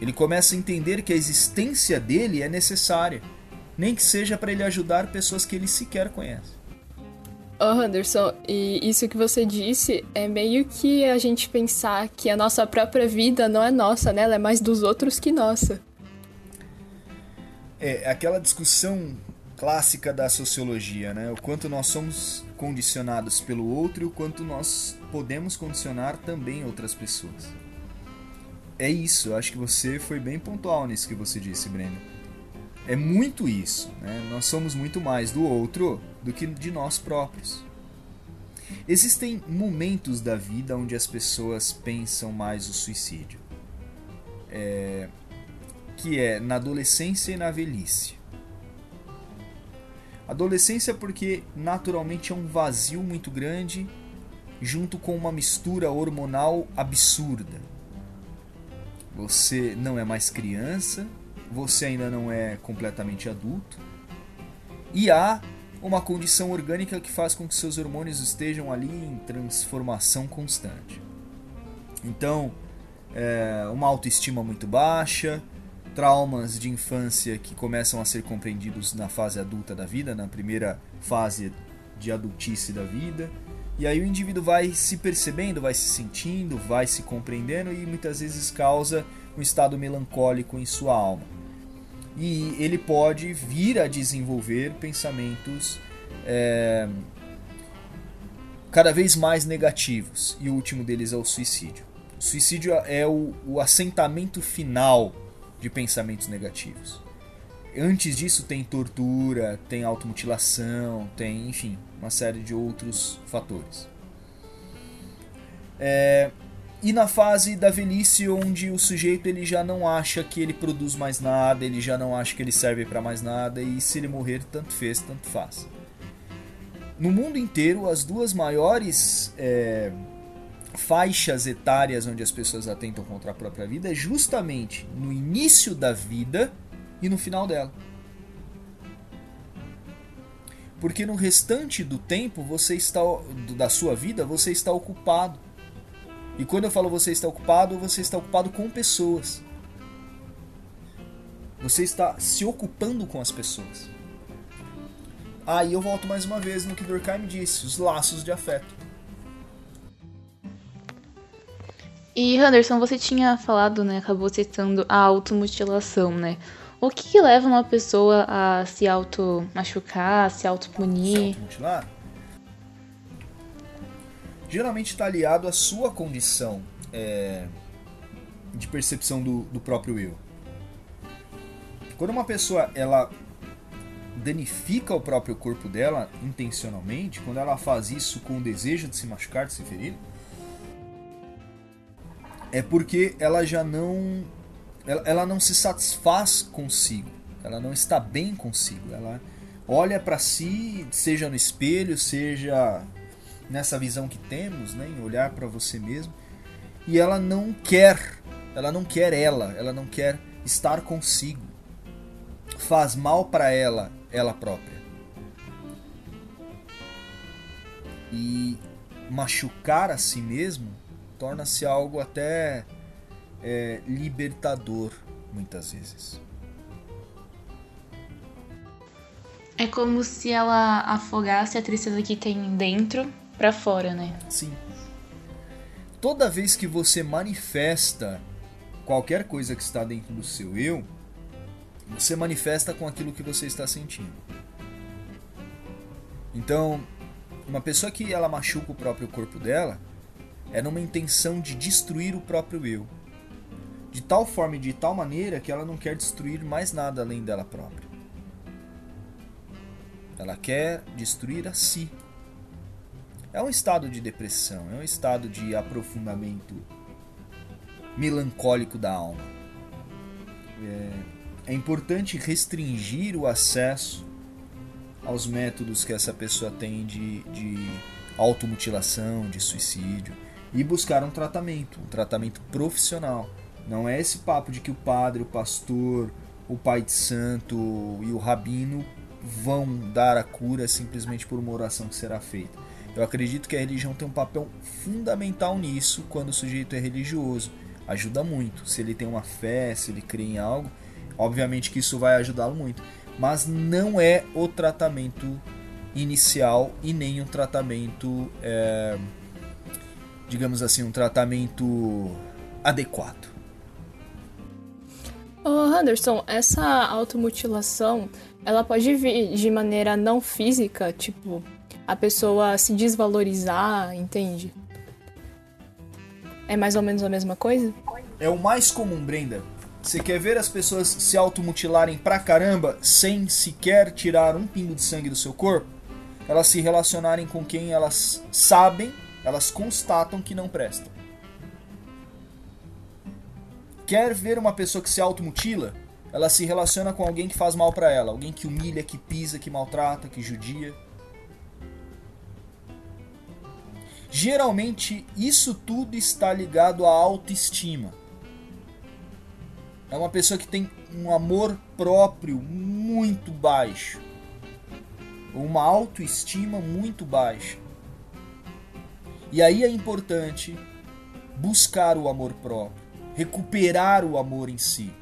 Ele começa a entender que a existência dele é necessária, nem que seja para ele ajudar pessoas que ele sequer conhece. Ô, Anderson, e isso que você disse é meio que a gente pensar que a nossa própria vida não é nossa, né? Ela é mais dos outros que nossa. É aquela discussão clássica da sociologia, né? O quanto nós somos condicionados pelo outro e o quanto nós podemos condicionar também outras pessoas. É isso, acho que você foi bem pontual nisso que você disse, Breno. É muito isso, né? Nós somos muito mais do outro do que de nós próprios. Existem momentos da vida onde as pessoas pensam mais o suicídio. É, que é na adolescência e na velhice. Adolescência porque naturalmente é um vazio muito grande junto com uma mistura hormonal absurda. Você não é mais criança, você ainda não é completamente adulto, e há uma condição orgânica que faz com que seus hormônios estejam ali em transformação constante. Então, é, uma autoestima muito baixa, traumas de infância que começam a ser compreendidos na fase adulta da vida, na primeira fase de adultice da vida. E aí o indivíduo vai se percebendo, vai se sentindo, vai se compreendendo e muitas vezes causa um estado melancólico em sua alma. E ele pode vir a desenvolver pensamentos é, cada vez mais negativos. E o último deles é o suicídio. O suicídio é o, o assentamento final de pensamentos negativos. Antes disso tem tortura, tem automutilação, tem, enfim, uma série de outros fatores. É, e na fase da velhice, onde o sujeito ele já não acha que ele produz mais nada, ele já não acha que ele serve para mais nada, e se ele morrer, tanto fez, tanto faz. No mundo inteiro, as duas maiores é, faixas etárias onde as pessoas atentam contra a própria vida é justamente no início da vida e no final dela. Porque no restante do tempo você está da sua vida você está ocupado. E quando eu falo você está ocupado, você está ocupado com pessoas. Você está se ocupando com as pessoas. Aí ah, eu volto mais uma vez no que Durkheim disse, os laços de afeto. E Anderson, você tinha falado, né, acabou citando a automutilação, né? O que, leva uma pessoa a se auto machucar, se autopunir? Geralmente está aliado à sua condição é, de percepção do, do próprio eu. Quando uma pessoa ela danifica o próprio corpo dela intencionalmente, quando ela faz isso com o desejo de se machucar, de se ferir, é porque ela já não ela, ela não se satisfaz consigo, ela não está bem consigo, ela olha para si, seja no espelho, seja nessa visão que temos, né, em olhar para você mesmo, e ela não quer, ela não quer ela, ela não quer estar consigo. Faz mal para ela, ela própria. E machucar a si mesmo torna-se algo até é, libertador, muitas vezes. É como se ela afogasse a tristeza que tem dentro para fora, né? Sim. Toda vez que você manifesta qualquer coisa que está dentro do seu eu, você manifesta com aquilo que você está sentindo. Então, uma pessoa que ela machuca o próprio corpo dela, é numa intenção de destruir o próprio eu. De tal forma e de tal maneira que ela não quer destruir mais nada além dela própria. Ela quer destruir a si. É um estado de depressão, é um estado de aprofundamento melancólico da alma. É, é importante restringir o acesso aos métodos que essa pessoa tem de, de automutilação, de suicídio e buscar um tratamento, um tratamento profissional. Não é esse papo de que o padre, o pastor, o pai de santo e o rabino vão dar a cura simplesmente por uma oração que será feita. Eu acredito que a religião tem um papel fundamental nisso quando o sujeito é religioso. Ajuda muito. Se ele tem uma fé, se ele crê em algo, obviamente que isso vai ajudá-lo muito. Mas não é o tratamento inicial e nem o tratamento. É digamos assim, um tratamento adequado. Ô, Anderson, essa automutilação, ela pode vir de maneira não física, tipo, a pessoa se desvalorizar, entende? É mais ou menos a mesma coisa? É o mais comum, Brenda. Você quer ver as pessoas se automutilarem pra caramba sem sequer tirar um pingo de sangue do seu corpo? Elas se relacionarem com quem elas sabem, elas constatam que não prestam. Quer ver uma pessoa que se automutila? Ela se relaciona com alguém que faz mal para ela, alguém que humilha, que pisa, que maltrata, que judia. Geralmente, isso tudo está ligado à autoestima. É uma pessoa que tem um amor próprio muito baixo, uma autoestima muito baixa. E aí é importante buscar o amor próprio recuperar o amor em si.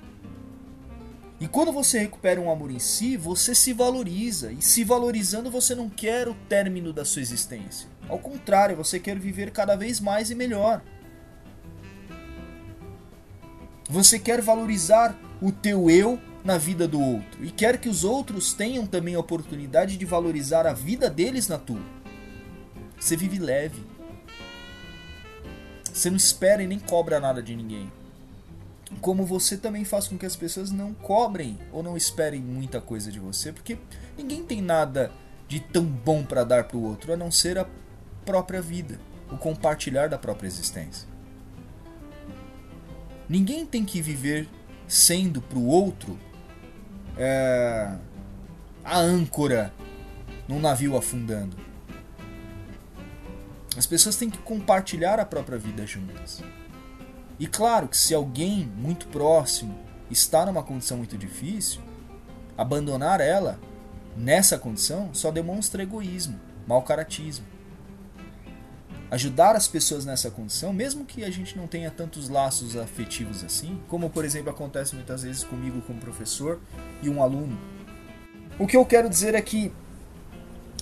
E quando você recupera um amor em si, você se valoriza. E se valorizando, você não quer o término da sua existência. Ao contrário, você quer viver cada vez mais e melhor. Você quer valorizar o teu eu na vida do outro e quer que os outros tenham também a oportunidade de valorizar a vida deles na tua. Você vive leve. Você não espera e nem cobra nada de ninguém como você também faz com que as pessoas não cobrem ou não esperem muita coisa de você, porque ninguém tem nada de tão bom para dar para o outro a não ser a própria vida, o compartilhar da própria existência. Ninguém tem que viver sendo para o outro é, a âncora num navio afundando. As pessoas têm que compartilhar a própria vida juntas. E claro que se alguém muito próximo está numa condição muito difícil, abandonar ela nessa condição só demonstra egoísmo, mau caratismo. Ajudar as pessoas nessa condição, mesmo que a gente não tenha tantos laços afetivos assim, como por exemplo acontece muitas vezes comigo como professor e um aluno. O que eu quero dizer é que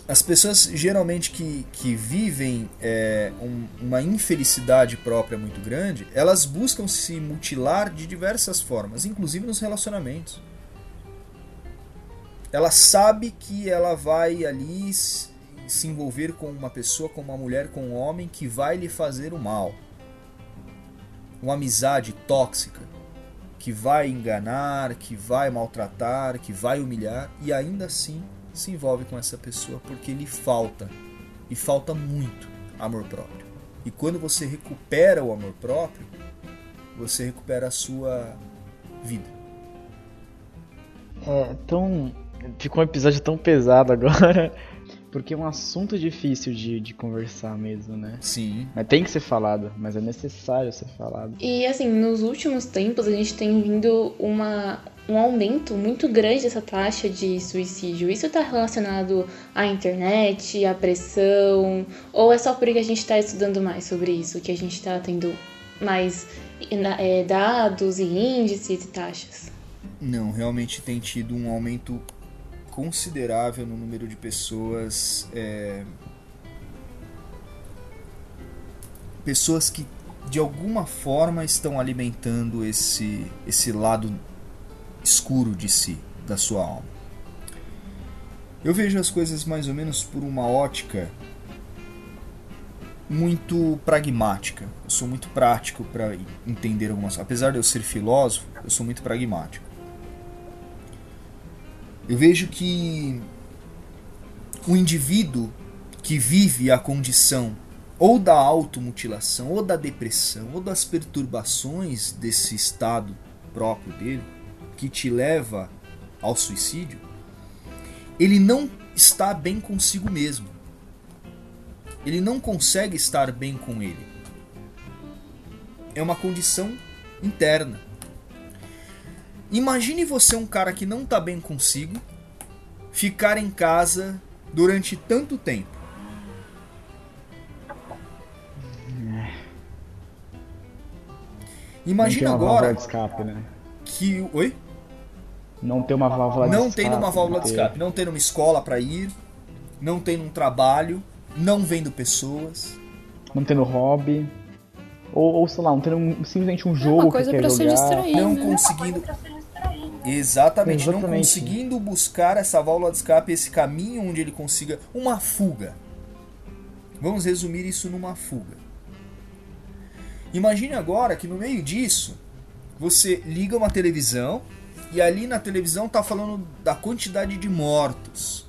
as pessoas geralmente que, que vivem é, um, uma infelicidade própria muito grande, elas buscam se mutilar de diversas formas, inclusive nos relacionamentos. Ela sabe que ela vai ali se envolver com uma pessoa, com uma mulher, com um homem que vai lhe fazer o mal. Uma amizade tóxica que vai enganar, que vai maltratar, que vai humilhar e ainda assim se envolve com essa pessoa porque lhe falta, e falta muito, amor próprio. E quando você recupera o amor próprio, você recupera a sua vida. É tão. Ficou um episódio tão pesado agora. Porque é um assunto difícil de, de conversar mesmo, né? Sim. Mas tem que ser falado, mas é necessário ser falado. E assim, nos últimos tempos a gente tem vindo uma, um aumento muito grande dessa taxa de suicídio. Isso está relacionado à internet, à pressão, ou é só porque a gente está estudando mais sobre isso, que a gente está tendo mais é, dados e índices e taxas? Não, realmente tem tido um aumento considerável no número de pessoas. É, pessoas que de alguma forma estão alimentando esse, esse lado escuro de si, da sua alma. Eu vejo as coisas mais ou menos por uma ótica muito pragmática. Eu sou muito prático para entender algumas. Apesar de eu ser filósofo, eu sou muito pragmático. Eu vejo que o indivíduo que vive a condição ou da automutilação, ou da depressão, ou das perturbações desse estado próprio dele, que te leva ao suicídio, ele não está bem consigo mesmo. Ele não consegue estar bem com ele. É uma condição interna. Imagine você um cara que não está bem consigo, ficar em casa durante tanto tempo. Imagina agora escape, né? que oi não ter uma válvula não de escape. Não tem uma válvula de escape, não tem uma escola para ir, não tem um trabalho, não vendo pessoas, não tendo hobby. Ou, ou sei lá, não tendo um, simplesmente um jogo é uma coisa que quer pra jogar. Se distrair, não né? conseguindo Exatamente, não Exatamente. conseguindo buscar essa válvula de escape, esse caminho onde ele consiga uma fuga. Vamos resumir isso numa fuga. Imagine agora que no meio disso você liga uma televisão e ali na televisão tá falando da quantidade de mortos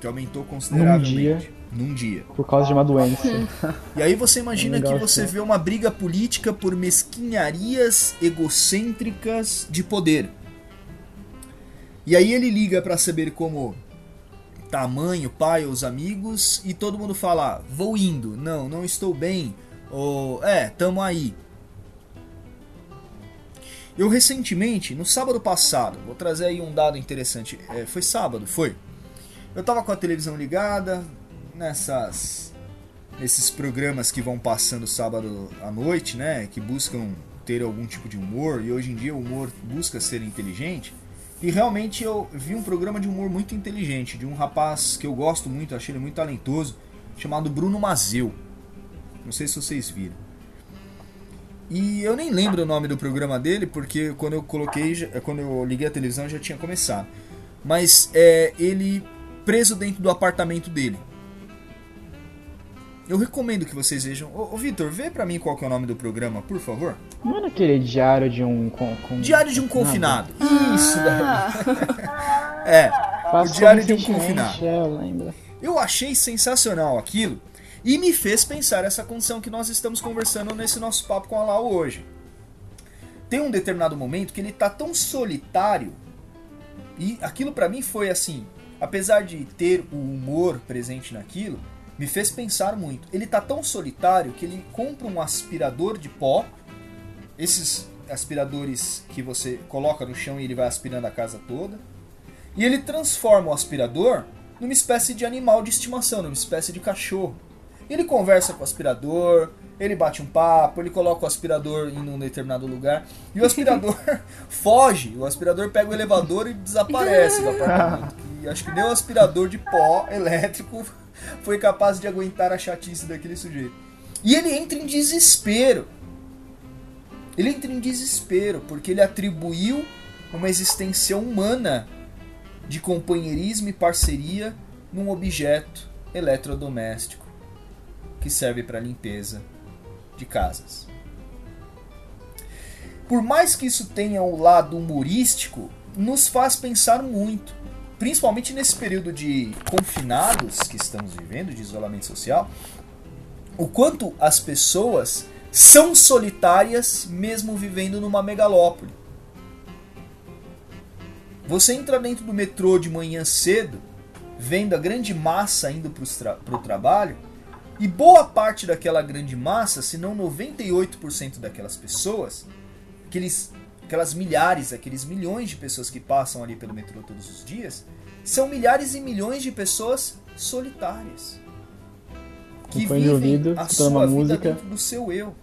que aumentou consideravelmente dia. num dia. Por causa de uma doença. E aí você imagina É que você vê uma briga política por mesquinharias egocêntricas de poder. E aí ele liga pra saber como tá a mãe, o pai, os amigos e todo mundo fala: "Ah, "Vou indo. Não, não estou bem." Ou "É, tamo aí." Eu recentemente, no sábado passado, vou trazer aí um dado interessante. É, foi sábado, foi. Eu tava com a televisão ligada, nessas nesses programas que vão passando sábado à noite, né, que buscam ter algum tipo de humor e hoje em dia o humor busca ser inteligente. E realmente eu vi um programa de humor muito inteligente de um rapaz que eu gosto muito, achei ele muito talentoso, chamado Bruno Mazeu. Não sei se vocês viram. E eu nem lembro o nome do programa dele, porque quando eu coloquei, quando eu liguei a televisão já tinha começado. Mas é ele preso dentro do apartamento dele. Eu recomendo que vocês vejam. Ô, ô Vitor, vê pra mim qual que é o nome do programa, por favor. Não era aquele diário de um. Com, com- Diário de um confinado. Isso daí. é, o Passou Diário de um confinado. É, eu lembro. Eu achei sensacional aquilo e me fez pensar essa condição que nós estamos conversando nesse nosso papo com a Lau hoje. Tem um determinado momento que ele tá tão solitário e aquilo pra mim foi assim, apesar de ter o humor presente naquilo, me fez pensar muito. Ele tá tão solitário que ele compra um aspirador de pó, esses aspiradores que você coloca no chão e ele vai aspirando a casa toda, e ele transforma o aspirador numa espécie de animal de estimação, numa espécie de cachorro. Ele conversa com o aspirador, ele bate um papo, ele coloca o aspirador em um determinado lugar e o aspirador foge. O aspirador pega o elevador e desaparece do apartamento. E acho que nem o aspirador de pó elétrico foi capaz de aguentar a chatice daquele sujeito. E ele entra em desespero. Ele entra em desespero porque ele atribuiu uma existência humana de companheirismo e parceria num objeto eletrodoméstico que serve para limpeza de casas. Por mais que isso tenha o lado humorístico, nos faz pensar muito, principalmente nesse período de confinados que estamos vivendo, de isolamento social, o quanto as pessoas são solitárias mesmo vivendo numa megalópole. Você entra dentro do metrô de manhã cedo, vendo a grande massa indo para o tra trabalho, e boa parte daquela grande massa, se não 98% daquelas pessoas, aqueles, aquelas milhares, aqueles milhões de pessoas que passam ali pelo metrô todos os dias, são milhares e milhões de pessoas solitárias. Que de vivem ouvido, a sua vida música. dentro do seu eu.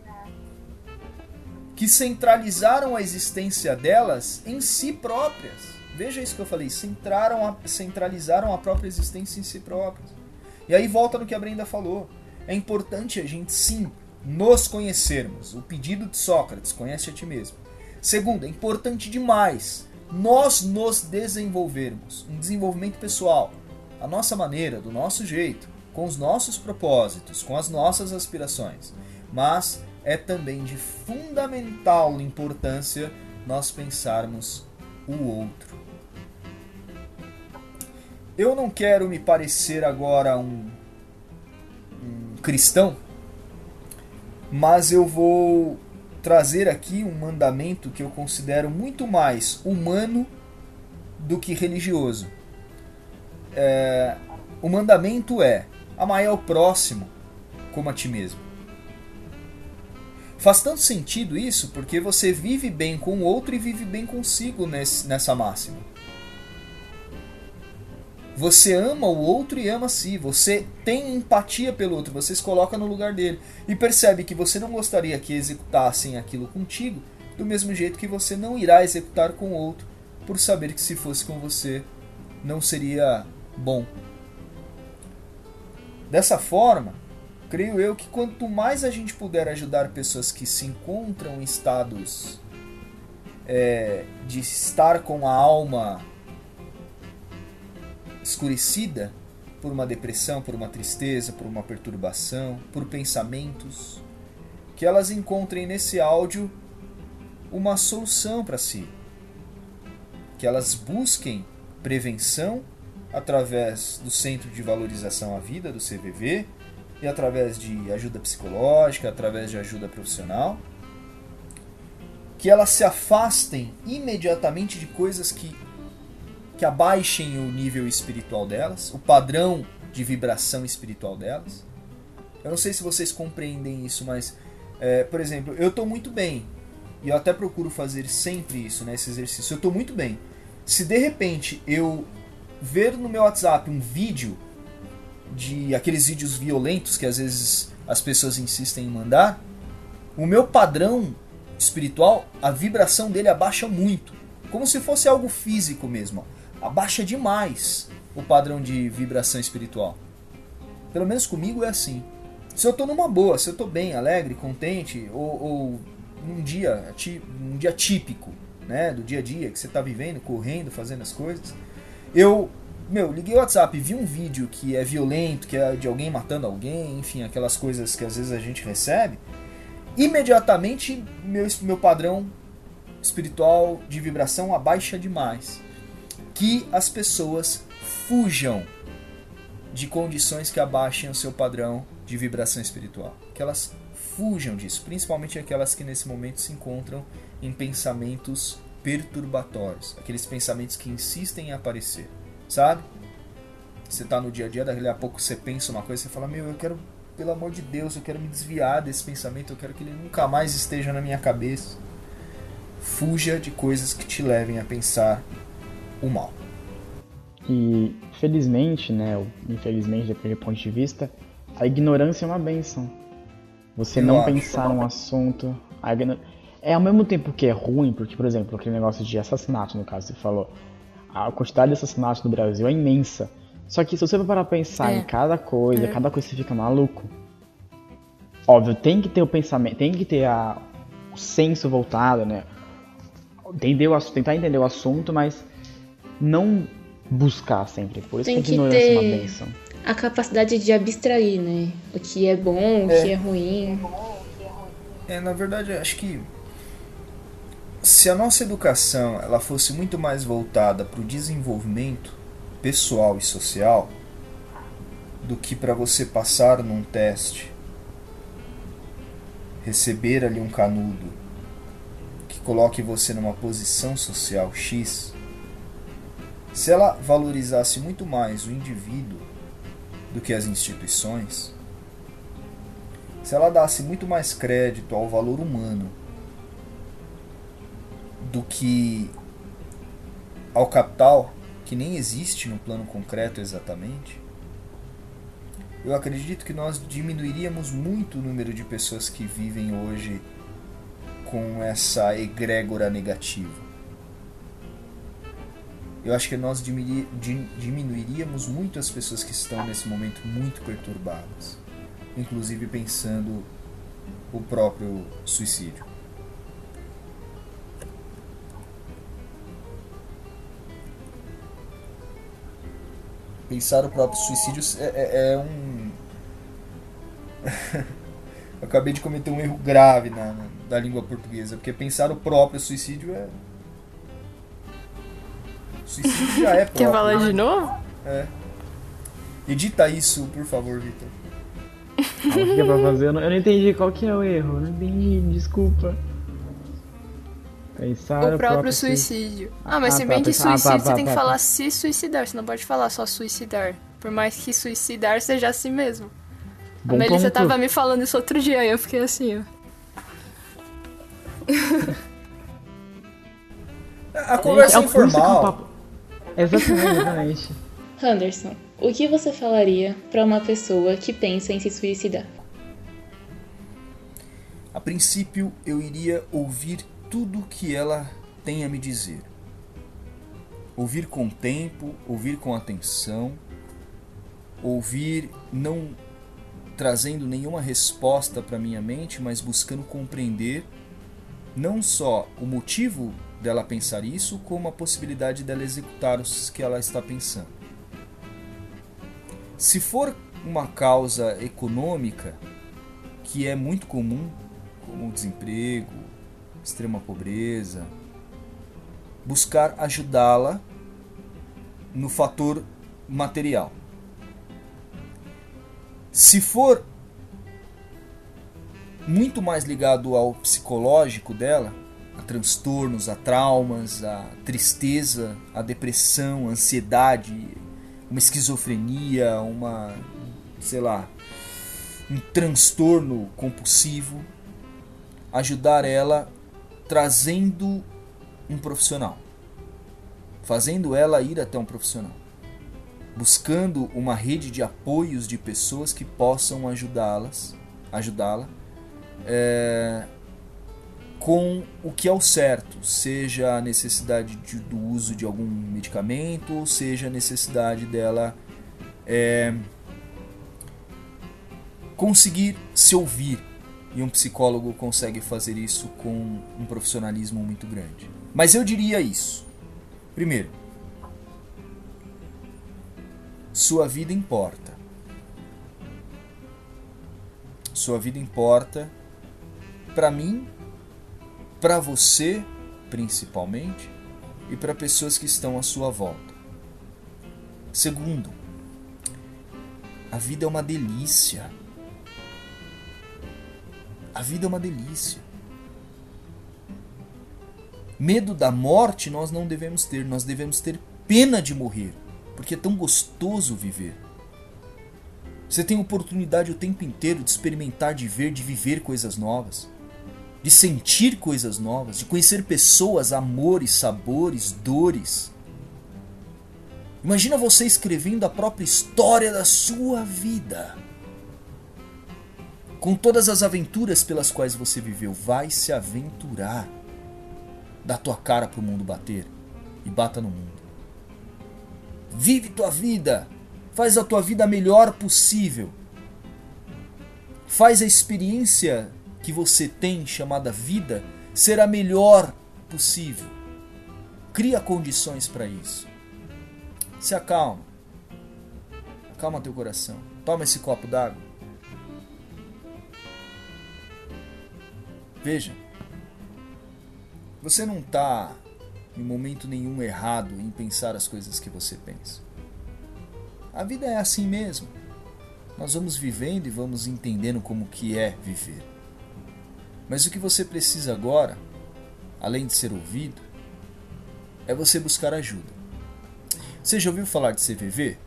Que centralizaram a existência delas em si próprias. Veja isso que eu falei, centraram a, centralizaram a própria existência em si próprias. E aí volta no que a Brenda falou. É importante a gente sim nos conhecermos. O pedido de Sócrates, conhece a ti mesmo. Segundo, é importante demais nós nos desenvolvermos, um desenvolvimento pessoal, a nossa maneira, do nosso jeito, com os nossos propósitos, com as nossas aspirações. Mas é também de fundamental importância nós pensarmos o outro. Eu não quero me parecer agora um, cristão, mas eu vou trazer aqui um mandamento que eu considero muito mais humano do que religioso. É, o mandamento é: amar ao próximo como a ti mesmo. Faz tanto sentido isso porque você vive bem com o outro e vive bem consigo nesse, nessa máxima. Você ama o outro e ama a si. Você tem empatia pelo outro. Você se coloca no lugar dele. E percebe que você não gostaria que executassem aquilo contigo, do mesmo jeito que você não irá executar com o outro, por saber que se fosse com você, não seria bom. Dessa forma, creio eu que quanto mais a gente puder ajudar pessoas que se encontram em estados é, de estar com a alma escurecida por uma depressão, por uma tristeza, por uma perturbação, por pensamentos, que elas encontrem nesse áudio uma solução para si. Que elas busquem prevenção através do Centro de Valorização à Vida, do CVV, e através de ajuda psicológica, através de ajuda profissional. Que elas se afastem imediatamente de coisas que, que abaixem o nível espiritual delas, o padrão de vibração espiritual delas. Eu não sei se vocês compreendem isso, mas, é, por exemplo, eu estou muito bem, e eu até procuro fazer sempre isso, né, esse exercício. Eu estou muito bem. Se de repente eu ver no meu WhatsApp um vídeo de aqueles vídeos violentos que às vezes as pessoas insistem em mandar, o meu padrão espiritual, a vibração dele abaixa muito, como se fosse algo físico mesmo. Abaixa demais o padrão de vibração espiritual. Pelo menos comigo é assim. Se eu estou numa boa, se eu estou bem, alegre, contente, ou, ou num dia, um dia típico, né, do dia a dia que você está vivendo, correndo, fazendo as coisas, eu, meu, liguei o WhatsApp, vi um vídeo que é violento, que é de alguém matando alguém, enfim, aquelas coisas que às vezes a gente recebe, imediatamente meu, meu padrão espiritual de vibração abaixa demais. Que as pessoas fujam de condições que abaixem o seu padrão de vibração espiritual. Que elas fujam disso, principalmente aquelas que nesse momento se encontram em pensamentos perturbatórios, aqueles pensamentos que insistem em aparecer, sabe? Você está no dia a dia, daqui a pouco você pensa uma coisa, você fala: "Meu, eu quero, pelo amor de Deus, eu quero me desviar desse pensamento, eu quero que ele nunca mais esteja na minha cabeça". Fuja de coisas que te levem a pensar o mal. E felizmente, né, infelizmente, depende do ponto de vista, a ignorância é uma benção. Você eu não acho. pensar um assunto. É ao mesmo tempo que é ruim, porque, por exemplo, aquele negócio de assassinato, no caso, você falou. A quantidade de assassinatos no Brasil é imensa. Só que se você for parar pra pensar é. em cada coisa, é. cada coisa você fica maluco. Óbvio, tem que ter o pensamento, tem que ter a, o senso voltado, né? Entender o, tentar entender o assunto, mas não buscar sempre. Por isso tem que a ignorância ter... é uma benção a capacidade de abstrair, né? O que é bom, o é. que é ruim. É, na verdade, acho que se a nossa educação ela fosse muito mais voltada para o desenvolvimento pessoal e social do que para você passar num teste, receber ali um canudo que coloque você numa posição social X, se ela valorizasse muito mais o indivíduo do que as instituições, se ela desse muito mais crédito ao valor humano do que ao capital, que nem existe no plano concreto exatamente, eu acredito que nós diminuiríamos muito o número de pessoas que vivem hoje com essa egrégora negativa eu acho que nós diminuiríamos muito as pessoas que estão nesse momento muito perturbadas, inclusive pensando o próprio suicídio. Pensar o próprio suicídio é, é, é um. Eu acabei de cometer um erro grave na, na, da língua portuguesa, porque pensar o próprio suicídio é Suicídio já é próprio. Quer falar de novo? É. Edita isso, por favor, Vitor. O que é pra fazer? Eu não, eu não, entendi qual que é o erro. Não entendi, desculpa. Pensar o próprio, próprio suicídio. Ah, mas ah, se bem de suicídio, ah, você tem que falar se suicidar. Você não pode falar só suicidar. Por mais que suicidar seja assim mesmo. Bom a Melissa ponto. tava me falando isso outro dia e eu fiquei assim, ó. A conversa é, é informal. Exatamente, exatamente. Anderson, o que você falaria para uma pessoa que pensa em se suicidar? A princípio, eu iria ouvir tudo que ela tem a me dizer. Ouvir com tempo, ouvir com atenção, ouvir não trazendo nenhuma resposta para minha mente, mas buscando compreender não só o motivo dela pensar isso, como a possibilidade dela executar os que ela está pensando. Se for uma causa econômica, que é muito comum, como desemprego, extrema pobreza, buscar ajudá-la no fator material. Se for muito mais ligado ao psicológico dela, a transtornos, a traumas, a tristeza, a depressão, a ansiedade, uma esquizofrenia, uma, sei lá, um transtorno compulsivo, ajudar ela trazendo um profissional, fazendo ela ir até um profissional, buscando uma rede de apoios de pessoas que possam ajudá-las, ajudá-la é, com o que é o certo, seja a necessidade de, do uso de algum medicamento, ou seja a necessidade dela é, conseguir se ouvir. E um psicólogo consegue fazer isso com um profissionalismo muito grande. Mas eu diria isso. Primeiro, sua vida importa. Sua vida importa para mim, para você, principalmente, e para pessoas que estão à sua volta. Segundo, a vida é uma delícia. A vida é uma delícia. Medo da morte nós não devemos ter, nós devemos ter pena de morrer, porque é tão gostoso viver. Você tem oportunidade o tempo inteiro de experimentar, de ver, de viver coisas novas, de sentir coisas novas, de conhecer pessoas, amores, sabores, dores. Imagina você escrevendo a própria história da sua vida. Com todas as aventuras pelas quais você viveu, vai se aventurar. Dá tua cara pro mundo bater e bata no mundo. Vive tua vida. Faz a tua vida a melhor possível. Faz a experiência que você tem, chamada vida, ser a melhor possível. Cria condições para isso. Se acalma. Acalma teu coração. Toma esse copo d'água. Veja, você não está em momento nenhum errado em pensar as coisas que você pensa. A vida é assim mesmo. Nós vamos vivendo e vamos entendendo como que é viver. Mas o que você precisa agora, além de ser ouvido, é você buscar ajuda. Você já ouviu falar de CVV?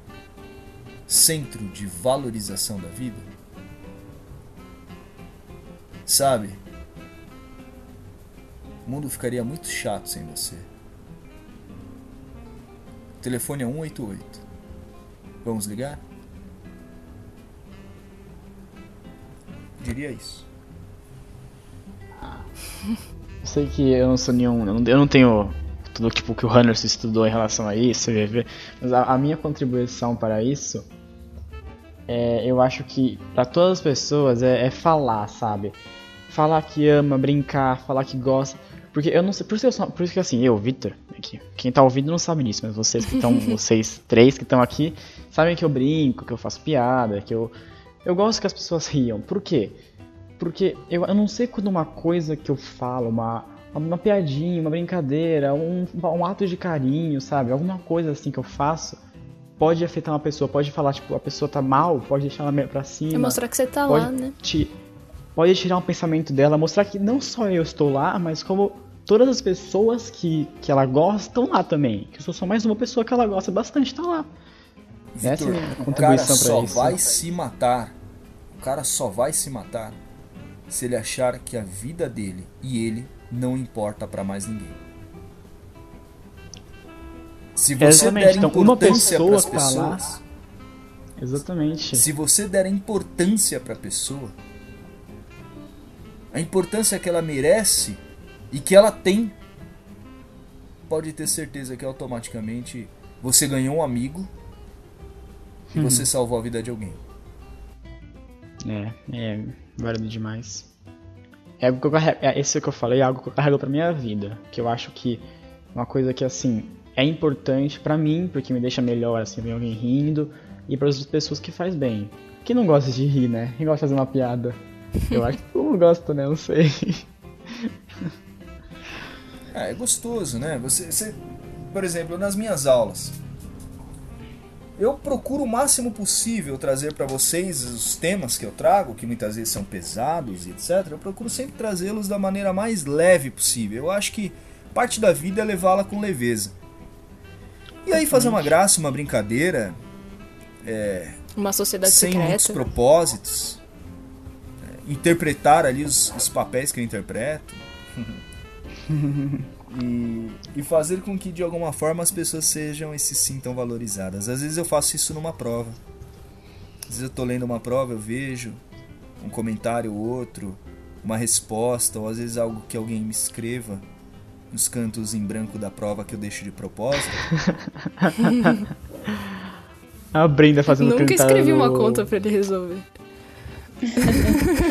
Centro de Valorização da Vida? Sabe, o mundo ficaria muito chato sem você. O telefone é 188. Vamos ligar? Diria isso. Eu sei que eu não sou nenhum. Eu não, tenho tudo tipo, que o Runners estudou em relação a isso, mas a, a minha contribuição para isso é, eu acho que para todas as pessoas é, é, falar, sabe? Falar que ama, brincar, falar que gosta. Porque eu não sei, por isso, eu, por isso que assim, eu, Victor, aqui, quem tá ouvindo não sabe disso, mas vocês que estão, vocês três que estão aqui, sabem que eu brinco, que eu faço piada, que eu eu gosto que as pessoas riam. Por quê? Porque eu, eu não sei quando uma coisa que eu falo, uma, uma piadinha, uma brincadeira, um, um ato de carinho, sabe? Alguma coisa assim que eu faço pode afetar uma pessoa, pode falar, tipo, a pessoa tá mal, pode deixar ela pra cima. É mostrar que você tá pode lá, né? Te, pode tirar um pensamento dela, mostrar que não só eu estou lá, mas como todas as pessoas que, que ela gosta estão lá também. Que eu sou só mais uma pessoa que ela gosta bastante, tá lá. Victor, Essa é a minha contribuição o cara só vai se matar. O cara só vai se matar se ele achar que a vida dele e ele não importa para mais ninguém. Se você Exatamente. der então, importância para as tá pessoas, Exatamente. Se você der importância para a pessoa, a importância que ela merece e que ela tem, pode ter certeza que automaticamente você ganhou um amigo e hum. você salvou a vida de alguém. É, é válido demais. é algo que eu carrego, é, esse que eu falei é algo que eu carrego pra minha vida. Que eu acho que uma coisa que, assim, é importante pra mim, porque me deixa melhor, assim, ver alguém rindo, e para as pessoas que faz bem. Quem não gosta de rir, né? Quem gosta de fazer uma piada? Eu acho que todo mundo gosta, né? Não sei. É, é gostoso, né? Você, você, por exemplo, nas minhas aulas, eu procuro o máximo possível trazer para vocês os temas que eu trago, que muitas vezes são pesados e etc. Eu procuro sempre trazê-los da maneira mais leve possível. Eu acho que parte da vida é levá-la com leveza. E aí fazer uma graça, uma brincadeira, é, uma sociedade sem secreta. muitos propósitos, é, interpretar ali os, os papéis que eu interpreto. e, e, fazer com que de alguma forma as pessoas sejam e se sintam valorizadas. Às vezes eu faço isso numa prova. Às vezes eu estou lendo uma prova, eu vejo um comentário ou outro, uma resposta, ou às vezes algo que alguém me escreva nos cantos em branco da prova que eu deixo de propósito. A Brenda fazendo Nunca escrevi uma conta pra ele resolver.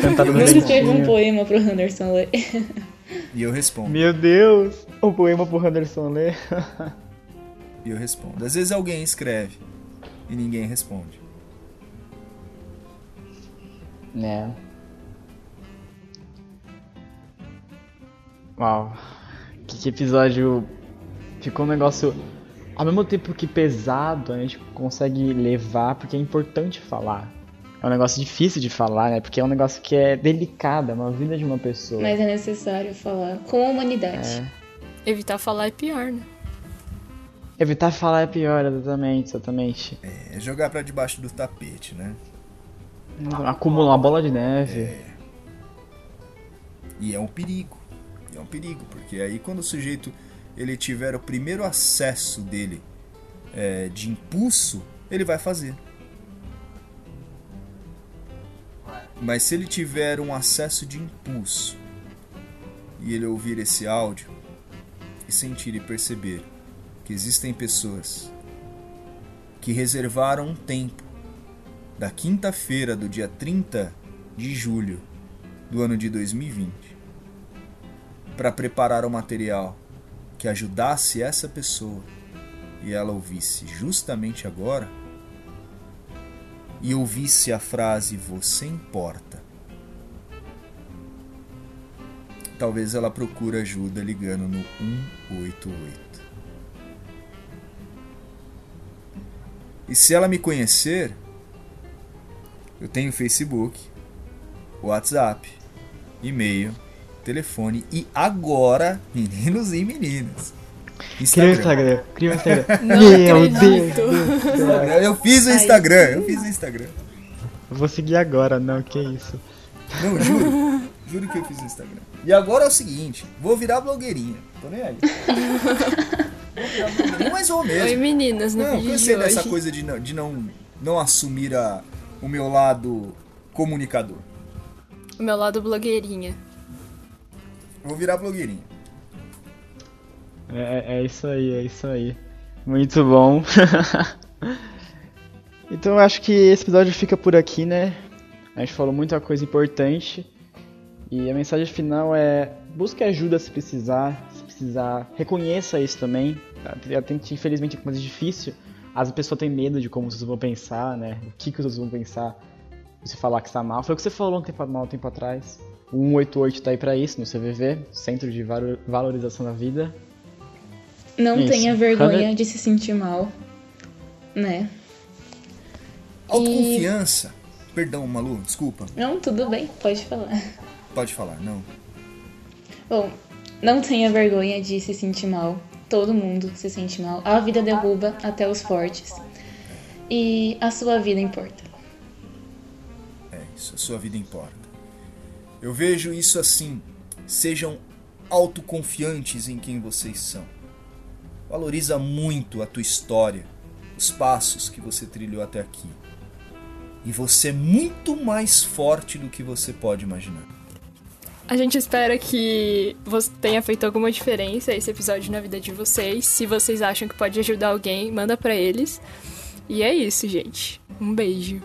Cantado Nunca escrevi um poema pro Anderson ler. E eu respondo. Meu Deus! Um poema pro Anderson ler. e eu respondo. Às vezes alguém escreve e ninguém responde. Né? Uau. Que episódio. Ficou um negócio. Ao mesmo tempo que pesado, a gente consegue levar porque é importante falar. É um negócio difícil de falar, né? Porque é um negócio que é delicado, é uma vida de uma pessoa. Mas é necessário falar com a humanidade. É. Evitar falar é pior, né? Evitar falar é pior, exatamente, exatamente. É, jogar para debaixo do tapete, né? Acumular uma bola de neve. É. E é um perigo. E é um perigo, porque aí quando o sujeito ele tiver o primeiro acesso dele é, de impulso, ele vai fazer. Mas se ele tiver um acesso de impulso e ele ouvir esse áudio e sentir e perceber que existem pessoas que reservaram um tempo da quinta-feira do dia 30 de julho do ano de 2020 para preparar o material que ajudasse essa pessoa e ela ouvisse justamente agora, e ouvisse a frase Você importa. Talvez ela procure ajuda ligando no 188. E se ela me conhecer, eu tenho Facebook, WhatsApp, e-mail, telefone e agora, meninos e meninas, Instagram. Cria o Instagram. Cria o Instagram. Meu Deus. Deus. Eu fiz o Instagram. Eu fiz o Instagram. Eu vou seguir agora, não, que isso. Não, juro. Juro que eu fiz o Instagram. E agora é o seguinte, vou virar blogueirinha. Tô nem aí. vou virar blogueirinha, mas vou mesmo. Oi meninas, no não, vídeo cansei de dessa coisa de, não, de não, não assumir a, o meu lado comunicador. O meu lado blogueirinha. Vou virar blogueirinha. É, é isso aí, é isso aí. Muito bom. então eu acho que esse episódio fica por aqui, né? A gente falou muita coisa importante. E a mensagem final é: busque ajuda se precisar. Se precisar, reconheça isso também. Infelizmente, é mais difícil. As pessoas têm medo de como outros vão pensar, né? O que, que outros vão pensar. Você falar que está mal. Foi o que você falou um tempo, mal, um tempo atrás. O 188 está aí para isso no CVV Centro de Valorização da Vida. Não Isso. tenha vergonha de se sentir mal, né? Autoconfiança. E... Perdão, Malu, desculpa. Não, tudo bem, pode falar. Pode falar, não. Bom, não tenha vergonha de se sentir mal. Todo mundo se sente mal. A vida derruba até os fortes. E a sua vida importa. É isso, a sua vida importa. Eu vejo isso assim. Sejam autoconfiantes em quem vocês são. Valoriza muito a tua história, os passos que você trilhou até aqui. E você é muito mais forte do que você pode imaginar. A gente espera que você tenha feito alguma diferença esse episódio na vida de vocês. Se vocês acham que pode ajudar alguém, manda para eles. E é isso, gente. Um beijo.